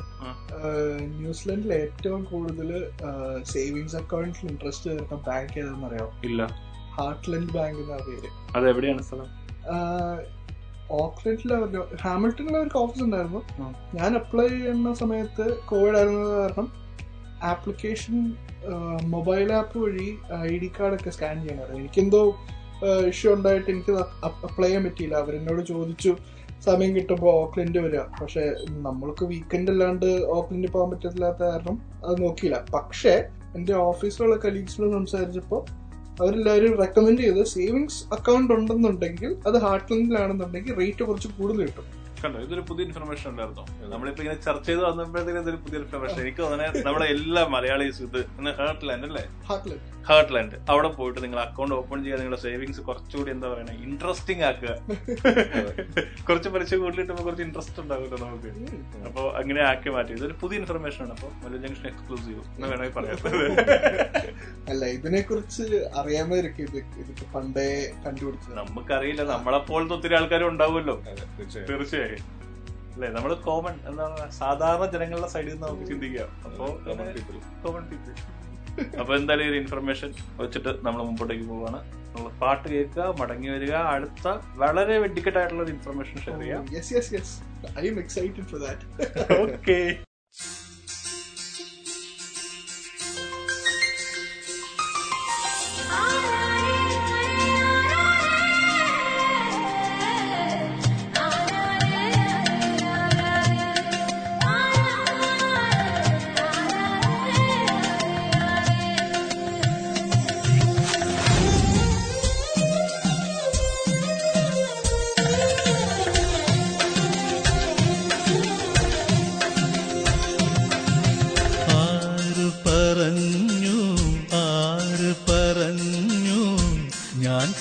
ന്യൂസിലൻഡിൽ ഏറ്റവും കൂടുതൽ സേവിങ്സ് അക്കൗണ്ടിൽ ഇൻട്രസ്റ്റ് വരുന്ന ബാങ്ക് ഏതെന്ന് അറിയാം ഇല്ല. ഹാർട്ട്ലൻഡ് ബാങ്ക് എന്നാ പേര്. അത് എവിടെയാണ് സ്ഥലം ഓക്ലൻഡിൽ ഹാമിൽട്ടണിൽ അവർക്ക് ഓഫീസ് ഉണ്ടായിരുന്നു. ഞാൻ അപ്ലൈ ചെയ്യുന്ന സമയത്ത് കോവിഡ് ആയിരുന്നത് കാരണം ആപ്ലിക്കേഷൻ മൊബൈൽ ആപ്പ് വഴി ഐ ഡി കാർഡൊക്കെ സ്കാൻ ചെയ്യണമായിരുന്നു എനിക്കെന്തോ ഇഷ്യൂ ഉണ്ടായിട്ട് എനിക്ക് അപ്ലൈ ചെയ്യാൻ പറ്റിയില്ല. അവരെന്നോട് ചോദിച്ചു സമയം കിട്ടുമ്പോൾ ഓക്ലൻഡ് വരിക പക്ഷെ നമ്മൾക്ക് വീക്കെൻഡ് അല്ലാണ്ട് ഓക്ലൻഡിൽ പോകാൻ പറ്റത്തില്ലാത്ത കാരണം അത് നോക്കിയില്ല. പക്ഷേ എന്റെ ഓഫീസിലുള്ള കലീഗ്സിനോട് സംസാരിച്ചപ്പോൾ അവരെല്ലാവരും റെക്കമെൻഡ് ചെയ്ത് സേവിങ്സ് അക്കൗണ്ട് ഉണ്ടെന്നുണ്ടെങ്കിൽ അത് ഹാർട്ട്ലൻഡിലാണെന്നുണ്ടെങ്കിൽ റേറ്റ് കുറച്ച് കൂടുതൽ കിട്ടും. കണ്ടോ? ഇതൊരു പുതിയ ഇൻഫർമേഷൻ ഉണ്ടായിരുന്നോ. നമ്മളിപ്പോ ഇങ്ങനെ ചർച്ച ചെയ്ത് വന്നപ്പോഴത്തേക്കും ഇതൊരു പുതിയ ഇൻഫർമേഷൻ എനിക്ക് തോന്നുന്നത് നമ്മുടെ എല്ലാ മലയാളീസ് ഇത് ഹേർട്ട്ലാൻഡ് അല്ലേ? ഹാർട്ട്ലൻഡ് അവിടെ പോയിട്ട് നിങ്ങൾ അക്കൗണ്ട് ഓപ്പൺ ചെയ്യുക നിങ്ങളുടെ സേവിങ്സ് കുറച്ചുകൂടി എന്താ പറയുക ഇൻട്രസ്റ്റിംഗ് ആക്കുക. കുറച്ച് പലിശ കൂടുതലിട്ടുമ്പോ കുറച്ച് ഇൻട്രസ്റ്റ് ഉണ്ടാകുമല്ലോ നമുക്ക്. അപ്പൊ അങ്ങനെ ആക്കി മാറ്റി. ഇതൊരു പുതിയ ഇൻഫർമേഷൻ ആണ്. അപ്പൊ മലു ജംഗ്ഷൻ എക്സ്ക്ലൂസീവ് എന്ന് വേണമെങ്കിൽ പറയാം. അല്ല ഇതിനെ കുറിച്ച് അറിയാമായിരിക്കും ഇത് പണ്ടേ കണ്ടുപിടിച്ചത് നമുക്കറിയില്ല. നമ്മളെപ്പോലത്തെ ഒത്തിരി ആൾക്കാരും ഉണ്ടാവുമല്ലോ. തീർച്ചയായും. അല്ലെ? നമ്മൾ കോമൺ എന്താണ് സാധാരണ ജനങ്ങളുടെ സൈഡിൽ നിന്ന് നമുക്ക് ചിന്തിക്കാം. അപ്പോ കോമൺ പീപ്പിൾ അപ്പൊ എന്തായാലും ഒരു ഇൻഫർമേഷൻ വെച്ചിട്ട് നമ്മൾ മുമ്പോട്ടേക്ക് പോവാണ്. നമ്മൾ പാട്ട് കേൾക്കുക മടങ്ങി വരിക അടുത്ത വളരെ വെഡിക്കറ്റ് ആയിട്ടുള്ള ഒരു ഇൻഫർമേഷൻ ഷെയർ ചെയ്യാം. ഫോർ ദാറ്റ് ഓക്കെ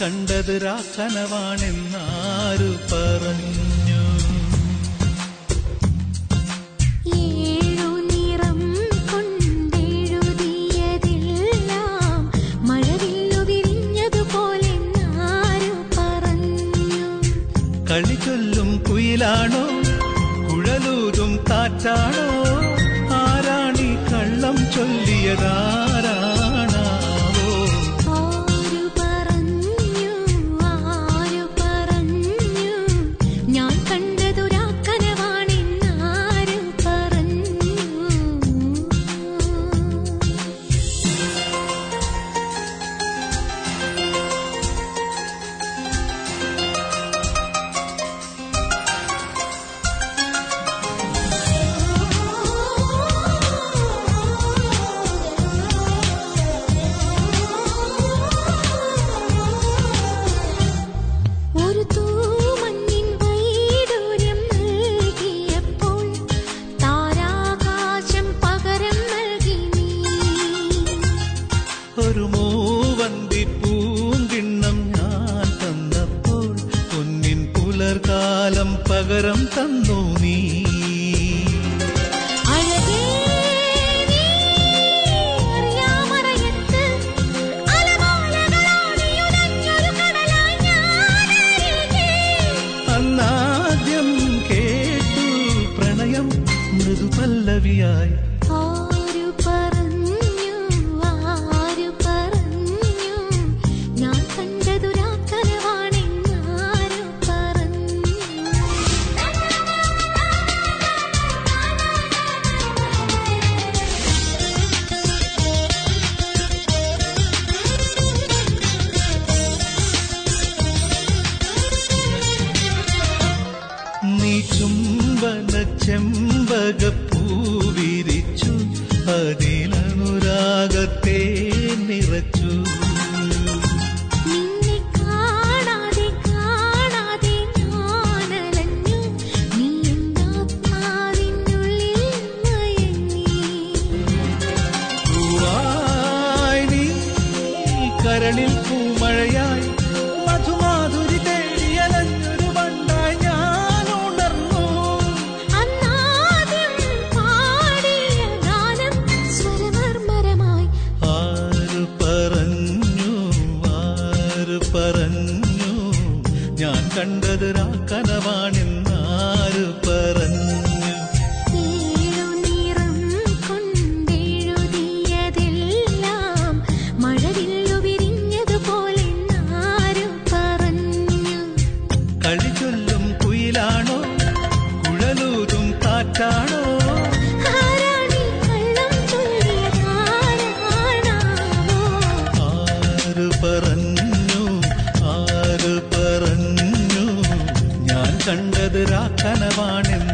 കണ്ടത് രാക്കനവാണെന്നാരു പറഞ്ഞു. കുയിലാണോ? കുഴലൂതും കാറ്റാണോ? ആരാണി കള്ളം ചൊല്ലിയതാരാണാവോ நகரம் தந்தோ കളി ചൊല്ലും കുയിലാണോ? കുഴലൂതും കാറ്റാണോ? ആരാണി കള്ളം ചൊല്ലിയതാരാണാവോ ആര് പറഞ്ഞു? ആര് പറഞ്ഞു? ഞാൻ കണ്ടത് രാക്കനവാണെന്നാര്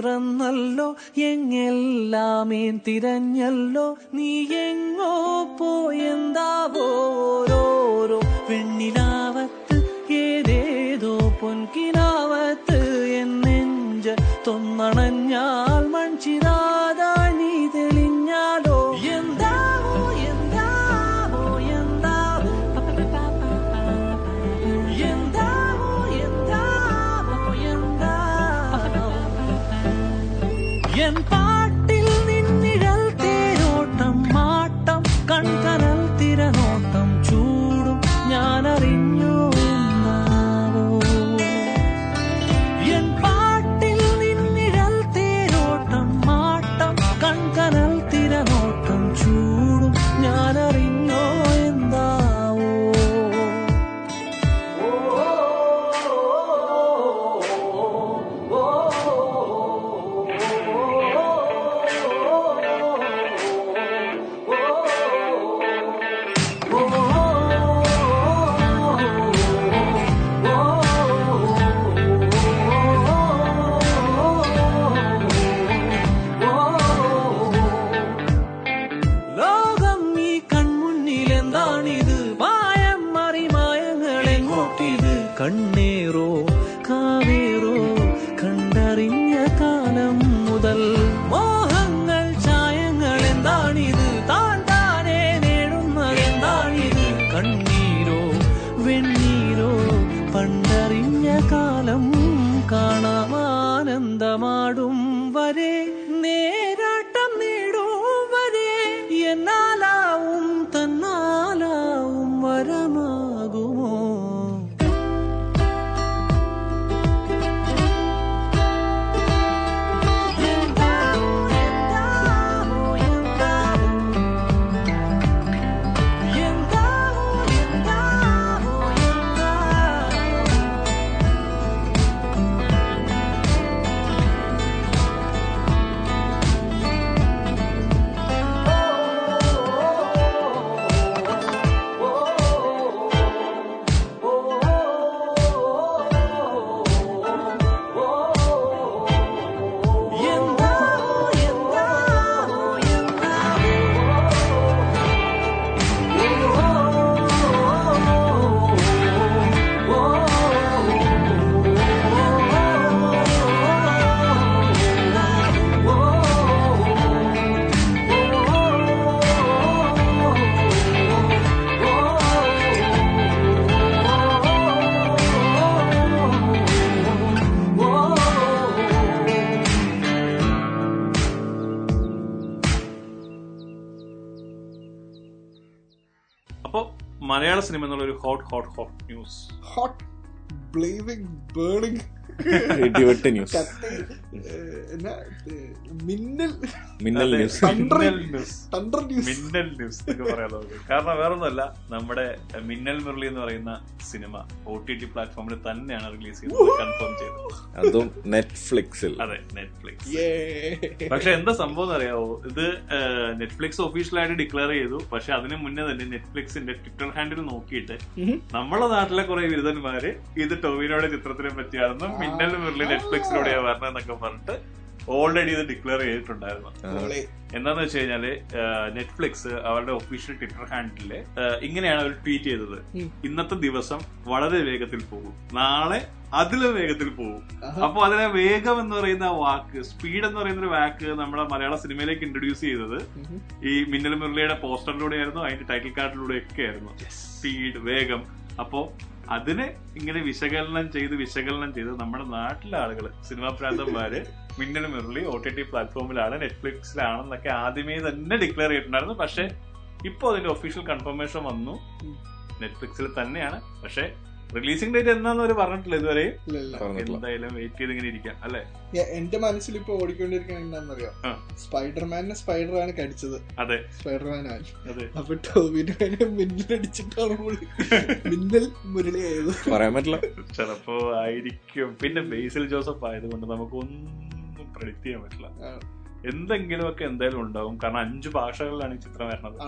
പിറന്നല്ലോ എങ്ങെല്ലാമേൻ തിരഞ്ഞല്ലോ നീ എങ്ങോ പോയെന്താവോരോരോ പെണ്ണിനാവത്ത് ഏതേതോ പൊൻകിനാവത്ത് എന്നെഞ്ച് നെഞ്ച സിനിമ എന്നുള്ള ഒരു hot hot hot news hot blazing burning ഇടിവെട്ട് news. മിന്നൽ. മിന്നൽ ന്യൂസ്. news. ന്യൂസ്. മിന്നൽ ന്യൂസ് എന്നൊക്കെ പറയാം നമുക്ക് കാരണം വേറൊന്നുമല്ല നമ്മുടെ മിന്നൽ മുരളി എന്ന് പറയുന്ന സിനിമ ഒ ടി ടി പ്ലാറ്റ്ഫോമിൽ തന്നെയാണ് റിലീസ് ചെയ്തത് കൺഫേം ചെയ്തത് അതും നെറ്റ്ഫ്ലിക്സിൽ അതെ നെറ്റ്ഫ്ലിക്സ് പക്ഷെ എന്താ സംഭവം എന്ന് അറിയാവോ? ഇത് നെറ്റ്ഫ്ലിക്സ് ഒഫീഷ്യലായിട്ട് ഡിക്ലെയർ ചെയ്തു. പക്ഷെ അതിന് മുന്നേ തന്നെ നെറ്റ്ഫ്ലിക്സിന്റെ ട്വിറ്റർ ഹാൻഡിൽ നോക്കിയിട്ട് നമ്മളെ നാട്ടിലെ കുറെ ബിരുദന്മാര് ഇത് ടോവിനോടെ ചിത്രത്തിനെ പറ്റിയാണെന്നും മിന്നൽ മുരളി നെറ്റ്ഫ്ലിക്സിലൂടെയാ വരണമെന്നൊക്കെ പറഞ്ഞിട്ട് ഓൾറെഡി ഇത് ഡിക്ലെയർ ചെയ്തിട്ടുണ്ടായിരുന്നു. എന്താന്ന് വെച്ച് കഴിഞ്ഞാൽ നെറ്റ്ഫ്ലിക്സ് അവരുടെ ഒഫീഷ്യൽ ട്വിറ്റർ ഹാൻഡിൽ ഇങ്ങനെയാണ് അവർ ട്വീറ്റ് ചെയ്തത്. ഇന്നത്തെ ദിവസം വളരെ വേഗത്തിൽ പോകും. നാളെ അതിലും വേഗത്തിൽ പോകും. അപ്പൊ അതിലെ വേഗം എന്ന് പറയുന്ന വാക്ക് സ്പീഡ് എന്ന് പറയുന്ന ഒരു വാക്ക് നമ്മുടെ മലയാള സിനിമയിലേക്ക് ഇൻട്രൊഡ്യൂസ് ചെയ്തത് ഈ മിന്നൽ മുരളിയുടെ പോസ്റ്ററിലൂടെ ആയിരുന്നു അതിന്റെ ടൈറ്റിൽ കാർഡിലൂടെ ഒക്കെ ആയിരുന്നു. സ്പീഡ് വേഗം. അപ്പോ അതിനെ ഇങ്ങനെ വിശകലനം ചെയ്ത് വിശകലനം ചെയ്ത് നമ്മുടെ നാട്ടിലെ ആളുകൾ സിനിമാ പ്രാന്തന്മാര് Minnal Murali O T T പ്ലാറ്റ്ഫോമിലാണ് നെറ്റ്ഫ്ലിക്സിലാണെന്നൊക്കെ ആദ്യമേ തന്നെ ഡിക്ലെയർ ചെയ്തിട്ടുണ്ടായിരുന്നു. പക്ഷെ ഇപ്പൊ അതിന്റെ ഒഫീഷ്യൽ കൺഫർമേഷൻ വന്നു. നെറ്റ്ഫ്ലിക്സിൽ തന്നെയാണ്. പക്ഷെ റിലീസിംഗ് ഡേറ്റ് എന്നാന്ന് അവർ പറഞ്ഞിട്ടില്ല ഇതുവരെ. ഇല്ല, ഇല്ല. എന്തായാലും വെയിറ്റ് ചെയ്ത് ഇങ്ങനെ ഇരിക്കാം അല്ലെ? എന്റെ മനസ്സിൽ ഇപ്പൊ ഓടിക്കൊണ്ടിരിക്കുന്നത് എന്താണെന്നറിയോ? സ്പൈഡർമാനെ സ്പൈഡറാണ് കടിച്ചത്. അതെ. സ്പൈഡർമാനാണ് അതെ. അപ്പൊ ടോവിനോനെ മിന്നലടിച്ചിട്ടാണ് മുരളി മിന്നൽ മുരളിയായത്. പറയാൻ പറ്റില്ല. ചിലപ്പോ ആയിരിക്കും. പിന്നെ ബേസിൽ ജോസഫ് ആയതുകൊണ്ട് നമുക്കൊന്നും പ്രെഡിക്ട് ചെയ്യാൻ പറ്റില്ല. എന്തെങ്കിലുമൊക്കെ എന്തായാലും ഉണ്ടാവും. കാരണം അഞ്ചു ഭാഷകളിലാണ് ഈ ചിത്രം വരുന്നത്.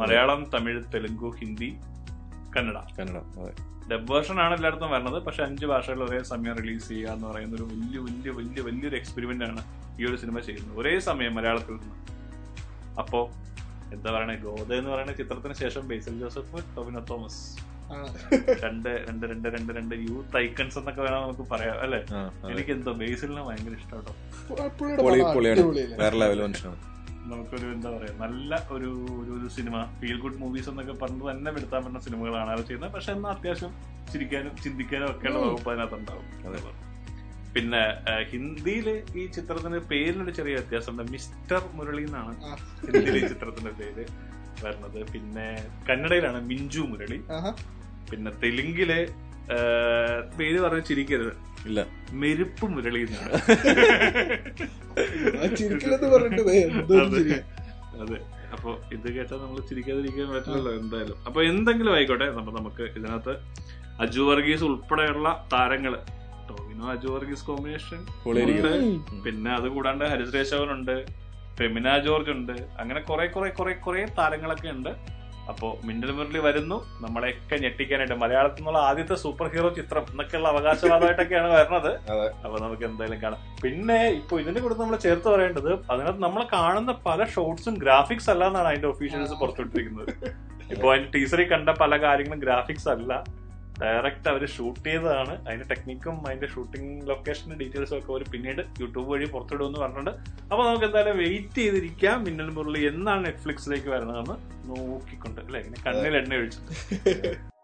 മലയാളം തമിഴ് തെലുങ്കു ഹിന്ദി കന്നഡ. കന്നഡ അതെ. ഡബ് വേർഷൻ ആണ് എല്ലായിടത്തും വരുന്നത് പക്ഷെ അഞ്ച് ഭാഷകളിൽ ഒരേ സമയം റിലീസ് ചെയ്യുക എന്ന് പറയുന്ന ഒരു വലിയ വലിയ വലിയ വലിയൊരു എക്സ്പെരിമെന്റ് ആണ് ഈ ഒരു സിനിമ ചെയ്യുന്നത്. ഒരേ സമയം മലയാളത്തിൽ നിന്ന്. അപ്പോ എന്താ പറയണേ? ഗോദ എന്ന് പറയുന്ന ചിത്രത്തിന് ശേഷം ബേസിൽ ജോസഫ് ടോവിനോ തോമസ്. രണ്ട് രണ്ട് രണ്ട് രണ്ട് രണ്ട് യൂത്ത് ഐക്കൺസ് എന്നൊക്കെ വേണം നമുക്ക് പറയാം അല്ലെ? എനിക്ക് എന്തോ ബേസിലിനെ ഭയങ്കര ഇഷ്ടം കേട്ടോ. നമുക്കൊരു എന്താ പറയാ നല്ല ഒരു ഒരു സിനിമ ഫീൽ ഗുഡ് മൂവീസ് എന്നൊക്കെ പറഞ്ഞ് തന്നെ പെടുത്താൻ പറ്റുന്ന സിനിമകളാണ് അത് ചെയ്യുന്നത്. പക്ഷെ എന്നാൽ അത്യാവശ്യം ചിരിക്കാനും ചിന്തിക്കാനും ഒക്കെയുള്ള വകുപ്പ് അതിനകത്ത് ഉണ്ടാവും പിന്നെ ഹിന്ദിയിൽ ഈ ചിത്രത്തിന് പേരിലൊരു ചെറിയ വ്യത്യാസമുണ്ട്. മിസ്റ്റർ മുരളി എന്നാണ് ഹിന്ദിയിലെ ഈ ചിത്രത്തിന്റെ പേര് വരുന്നത്. പിന്നെ കന്നഡയിലാണ് മിഞ്ചു മുരളി. പിന്നെ തെലുങ്കിലെ പേര് പറഞ്ഞ ചിരിക്കരുത്. ഇല്ല. മെരുപ്പ് മുരളി അതെ. അപ്പൊ ഇത് കേട്ടാൽ നമ്മൾ ചിരിക്കാതിരിക്കാൻ പറ്റില്ലല്ലോ എന്തായാലും. അപ്പൊ എന്തെങ്കിലും ആയിക്കോട്ടെ നമ്മ നമുക്ക് ഇതിനകത്ത് അജു വർഗീസ് ഉൾപ്പെടെയുള്ള താരങ്ങൾ. ടോവിനോ അജു വർഗീസ് കോമ്പിനേഷൻ. പിന്നെ അത് കൂടാണ്ട് ഹരിശ്രേഷവൻ ഉണ്ട്. ഫെമിന ജോർജ് ഉണ്ട്. അങ്ങനെ കുറെ കുറെ കുറെ കുറെ താരങ്ങളൊക്കെ ഉണ്ട്. അപ്പോ മിന്നൽ മുരളി വരുന്നു. നമ്മളെയൊക്കെ ഞെട്ടിക്കാനായിട്ട് മലയാളത്തിൽ നിന്നുള്ള ആദ്യത്തെ സൂപ്പർ ഹീറോ ചിത്രം എന്നൊക്കെയുള്ള അവകാശവാദമായിട്ടൊക്കെയാണ് വരുന്നത്. അപ്പൊ നമുക്ക് എന്തായാലും കാണാം. പിന്നെ ഇപ്പൊ ഇതിന്റെ കൂടെ നമ്മൾ ചേർത്ത് പറയേണ്ടത് അതിനകത്ത് നമ്മൾ കാണുന്ന പല ഷോർട്സും ഗ്രാഫിക്സ് അല്ല എന്നാണ് അതിന്റെ ഒഫീഷ്യൽസ് പുറത്തുവിട്ടിരിക്കുന്നത്. ഇപ്പൊ അതിന്റെ ടീച്ചറിൽ കണ്ട പല കാര്യങ്ങളും ഗ്രാഫിക്സ് അല്ല. ഡയറക്റ്റ് അവർ ഷൂട്ട് ചെയ്തതാണ്. അതിന്റെ ടെക്നിക്കും അതിന്റെ ഷൂട്ടിംഗ് ലൊക്കേഷന്റെ ഡീറ്റെയിൽസും ഒക്കെ അവർ പിന്നീട് യൂട്യൂബ് വഴി പുറത്തിടുമെന്ന് പറഞ്ഞിട്ടുണ്ട്. അപ്പോൾ നമുക്ക് എന്തായാലും വെയിറ്റ് ചെയ്തിരിക്കാം. മിന്നൽ മുരളി എന്നാണ് നെറ്റ്ഫ്ലിക്സിലേക്ക് വരുന്നതെന്ന് നോക്കിക്കൊണ്ട് അല്ലെ? കണ്ണിൽ എണ്ണ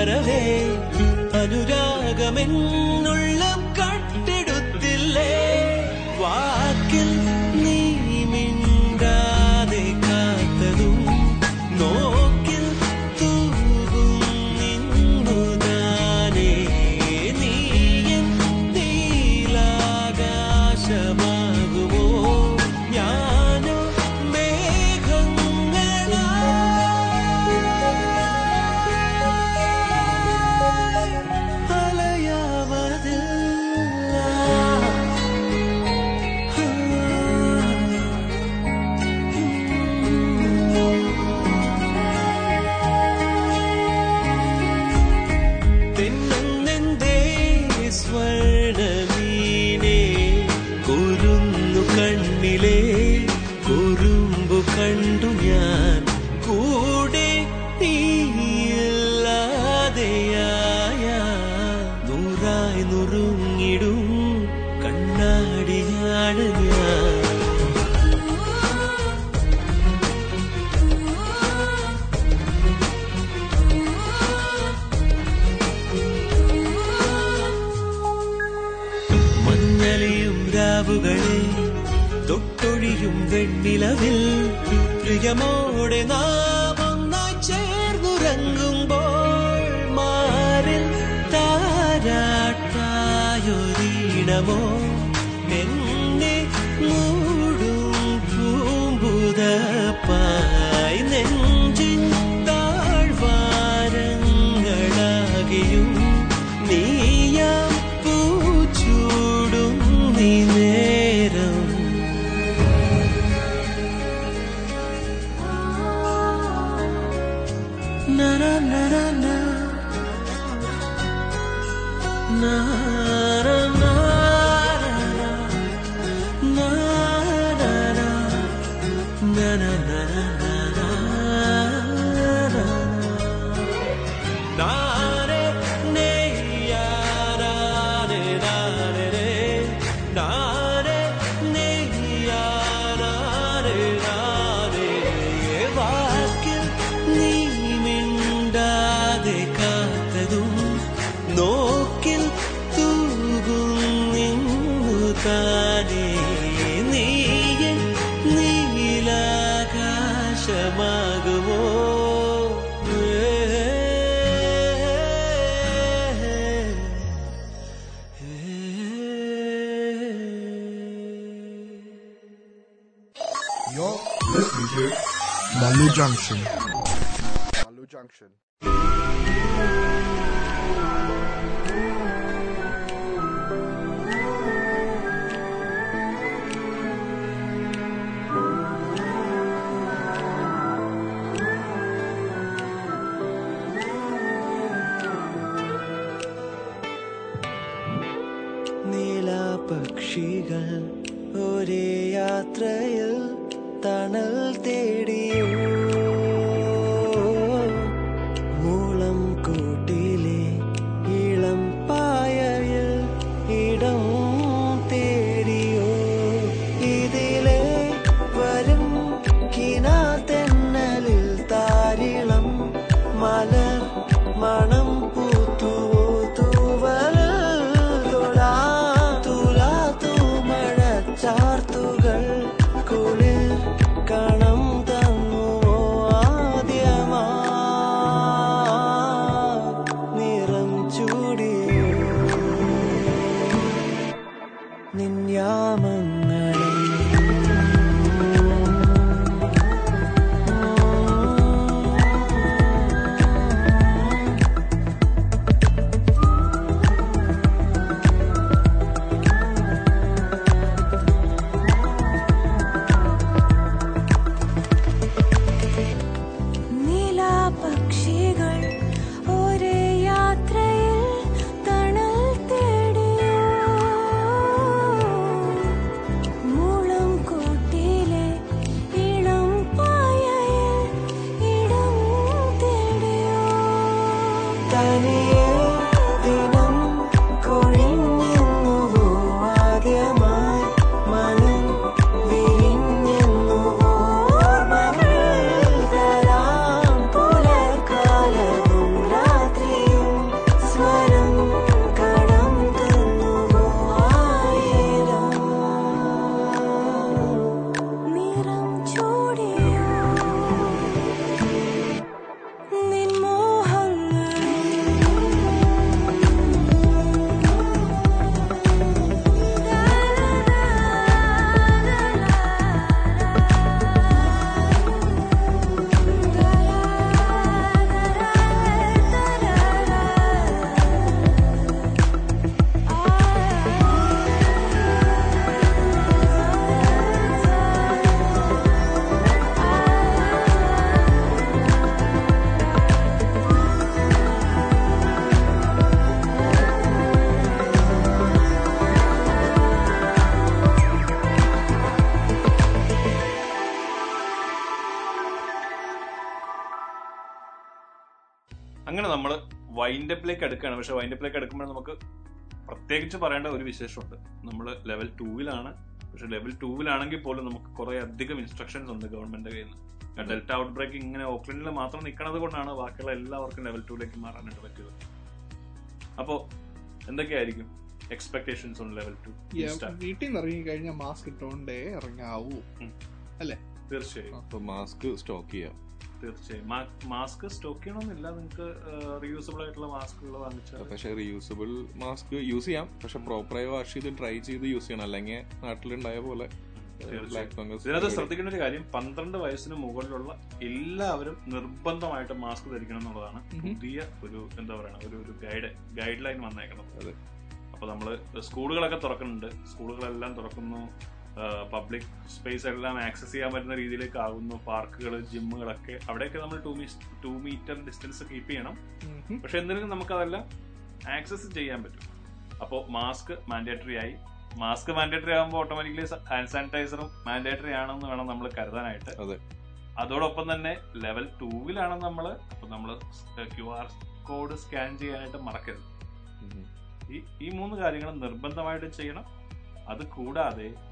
വരവേ അനുരാഗമെന്നുള്ളം amor. വൈൻഡപ്പിലേക്ക് എടുക്കുകയാണ് പക്ഷെ വൈൻഡപ്പിലേക്ക് എടുക്കുമ്പോൾ നമുക്ക് പ്രത്യേകിച്ച് പറയേണ്ട ഒരു വിശേഷമുണ്ട്. നമ്മൾ ലെവൽ ടൂവിലാണ് പക്ഷെ ലെവൽ ടൂവിലാണെങ്കിൽ പോലും നമുക്ക് കുറെ അധികം ഇൻസ്ട്രക്ഷൻസ് ഉണ്ട് ഗവൺമെന്റ് കയ്യിൽ നിന്ന് ഡെൽറ്റ ഔട്ട് ബ്രേക്ക് ഇങ്ങനെ ഓക്ലൻഡിൽ മാത്രം നിൽക്കണത് കൊണ്ടാണ് ബാക്കിയുള്ള എല്ലാവർക്കും ലെവൽ ടൂവിലേക്ക് മാറാനായിട്ട് പറ്റിയത്. അപ്പോ എന്തൊക്കെയായിരിക്കും എക്സ്പെക്ടേഷൻസ് ഓൺ ലെവൽ ടു വീട്ടിൽ നിന്ന് ഇറങ്ങി കഴിഞ്ഞാൽ മാസ്ക് ഇട്ടോണ്ടേ ഇറങ്ങാവൂ. അല്ലേ? തീർച്ചയായും. അപ്പൊ മാസ്ക് സ്റ്റോക്ക് ചെയ്യാം. തീർച്ചയായും. മാസ്ക് സ്റ്റോക്ക് ചെയ്യണമെന്നില്ല നിങ്ങൾക്ക് റീയൂസബിൾ ആയിട്ടുള്ള മാസ്കുകൾ വാങ്ങിച്ചാൽ പക്ഷെ റീയൂസബിൾ മാസ്ക് യൂസ് ചെയ്യാം. പക്ഷെ പ്രോപ്പറായി വാഷ് ചെയ്ത് ട്രൈ ചെയ്ത് യൂസ് ചെയ്യണം. അല്ലെങ്കിൽ നാട്ടിലുണ്ടായ പോലെ ഇതിനകത്ത് ശ്രദ്ധിക്കേണ്ട ഒരു കാര്യം പന്ത്രണ്ട് വയസ്സിന് മുകളിലുള്ള എല്ലാവരും നിർബന്ധമായിട്ട് മാസ്ക് ധരിക്കണം എന്നുള്ളതാണ് പുതിയ ഒരു എന്താ പറയുക ഒരു ഒരു ഗൈഡ് ഗൈഡ് ലൈൻ വന്നേക്കുന്നത് അപ്പൊ നമ്മൾ സ്കൂളുകളൊക്കെ തുറക്കുന്നുണ്ട്. സ്കൂളുകളെല്ലാം തുറക്കുന്നു. പബ്ലിക് സ്പേസ് എല്ലാം ആക്സസ് ചെയ്യാൻ പറ്റുന്ന രീതിയിലേക്ക് ആകുന്നു. പാർക്കുകൾ ജിമ്മുകളൊക്കെ അവിടെയൊക്കെ നമ്മൾ two me two metre distance keep ചെയ്യണം. പക്ഷെ എന്തിനും നമുക്കതെല്ലാം ആക്സസ് ചെയ്യാൻ പറ്റും. അപ്പോൾ മാസ്ക് മാൻഡേറ്ററി ആയി. മാസ്ക് മാൻഡേറ്ററി ആകുമ്പോൾ ഓട്ടോമാറ്റിക്കലി ഹാൻഡ് സാനിറ്റൈസറും മാൻഡേറ്ററി ആണെന്ന് വേണം നമ്മൾ കരുതാനായിട്ട്. അതെ. അതോടൊപ്പം തന്നെ ലെവൽ ടൂവിലാണ് നമ്മൾ അപ്പൊ നമ്മൾ ക്യു ആർ കോഡ് സ്കാൻ ചെയ്യാനായിട്ട് മറക്കരുത്. ഈ ഈ മൂന്ന് കാര്യങ്ങൾ നിർബന്ധമായിട്ട് ചെയ്യണം. അത് കൂടാതെ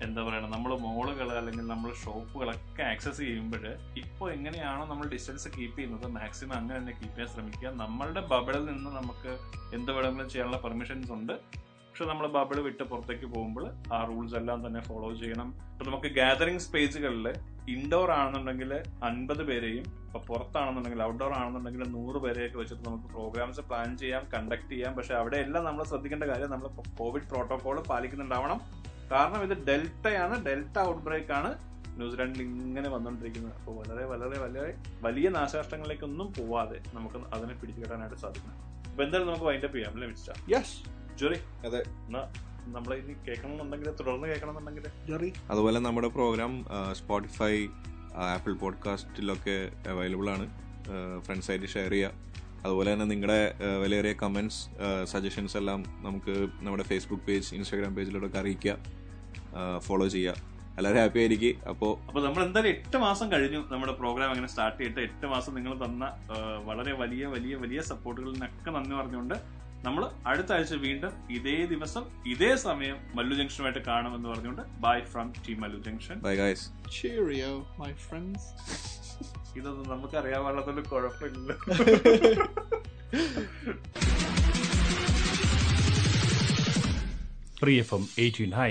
എന്താ പറയണ നമ്മൾ മോളുകൾ അല്ലെങ്കിൽ നമ്മൾ ഷോപ്പുകളൊക്കെ ആക്സസ് ചെയ്യുമ്പോൾ ഇപ്പോൾ എങ്ങനെയാണോ നമ്മൾ ഡിസ്റ്റൻസ് കീപ്പ് ചെയ്യുന്നത് മാക്സിമം അങ്ങനെ തന്നെ കീപ്പ് ചെയ്യാൻ ശ്രമിക്കുക. നമ്മളുടെ ബബിളിൽ നിന്ന് നമുക്ക് എന്ത് വേണമെങ്കിലും ചെയ്യാനുള്ള പെർമിഷൻസ് ഉണ്ട്. പക്ഷെ നമ്മൾ ബബിൾ വിട്ട് പുറത്തേക്ക് പോകുമ്പോൾ ആ റൂൾസ് എല്ലാം തന്നെ ഫോളോ ചെയ്യണം. ഇപ്പൊ നമുക്ക് ഗാദറിംഗ് സ്പേസുകളിൽ ഇൻഡോർ ആണെന്നുണ്ടെങ്കിൽ അൻപത് പേരെയും ഇപ്പൊ പുറത്താണെന്നുണ്ടെങ്കിൽ ഔട്ട്ഡോർ ആണെന്നുണ്ടെങ്കിൽ നൂറ് പേരെയൊക്കെ വെച്ചിട്ട് നമുക്ക് പ്രോഗ്രാംസ് പ്ലാൻ ചെയ്യാം കണ്ടക്ട് ചെയ്യാം. പക്ഷെ അവിടെയെല്ലാം നമ്മൾ ശ്രദ്ധിക്കേണ്ട കാര്യം നമ്മൾ കോവിഡ് പ്രോട്ടോകോൾ പാലിക്കുന്നുണ്ടാവണം. കാരണം ഇത് ഡെൽറ്റയാണ് ഡെൽറ്റ ഔട്ട് ബ്രേക്ക് ആണ് ന്യൂസിലാൻഡിൽ ഇങ്ങനെ വന്നുകൊണ്ടിരിക്കുന്നത് അപ്പോൾ വളരെ വളരെ വളരെ വലിയ നാശനഷ്ടങ്ങളിലേക്കൊന്നും പോവാതെ നമുക്ക് അതിനെ പിടിച്ചു കെട്ടാനായിട്ട് സാധിക്കണം. അപ്പൊ എന്തായാലും നമുക്ക് വൈൻഡപ്പ് ചെയ്യാം അല്ലേ മിസ്റ്റർ? Yes jury? അതെ. എന്നാ നമ്മളെ ഇനി കേൾക്കണമെന്നുണ്ടെങ്കിൽ തുടർന്ന് കേൾക്കണമെന്നുണ്ടെങ്കിൽ? ജോറി? അതുപോലെ നമ്മുടെ പ്രോഗ്രാം സ്പോട്ടിഫൈ ആപ്പിൾ പോഡ്കാസ്റ്റിലൊക്കെ അവൈലബിൾ ആണ്. ഫ്രണ്ട്സ് ആയിട്ട് ഷെയർ ചെയ്യുക അതുപോലെ തന്നെ നിങ്ങളുടെ വിലയേറിയ കമന്റ്സ് സജഷൻസ് എല്ലാം നമുക്ക് നമ്മുടെ ഫേസ്ബുക്ക് പേജ് ഇൻസ്റ്റാഗ്രാം പേജിലൂടെ അറിയിക്കുക. ഫോളോ ചെയ്യുക എല്ലാവരും ഹാപ്പി ആയിരിക്കും. അപ്പോൾ അപ്പൊ നമ്മൾ എന്തായാലും എട്ട് മാസം കഴിഞ്ഞു നമ്മുടെ പ്രോഗ്രാം അങ്ങനെ സ്റ്റാർട്ട് ചെയ്തിട്ട് എട്ട് മാസം നിങ്ങൾ തന്ന വളരെ വലിയ വലിയ വലിയ സപ്പോർട്ടുകളിൽ നിന്നൊക്കെ നന്ദി പറഞ്ഞുകൊണ്ട് നമ്മൾ അടുത്ത ആഴ്ച വീണ്ടും ഇതേ ദിവസം ഇതേ സമയം മല്ലു ജംഗ്ഷനുമായിട്ട് കാണുമെന്ന് പറഞ്ഞുകൊണ്ട് bye from team Mallu junction. Bye guys cheerio my friends ഇതൊന്നും നമുക്ക് അറിയാൻ പാടാത്തോണ്ട് കുഴപ്പമില്ല. Free F M eighteen hi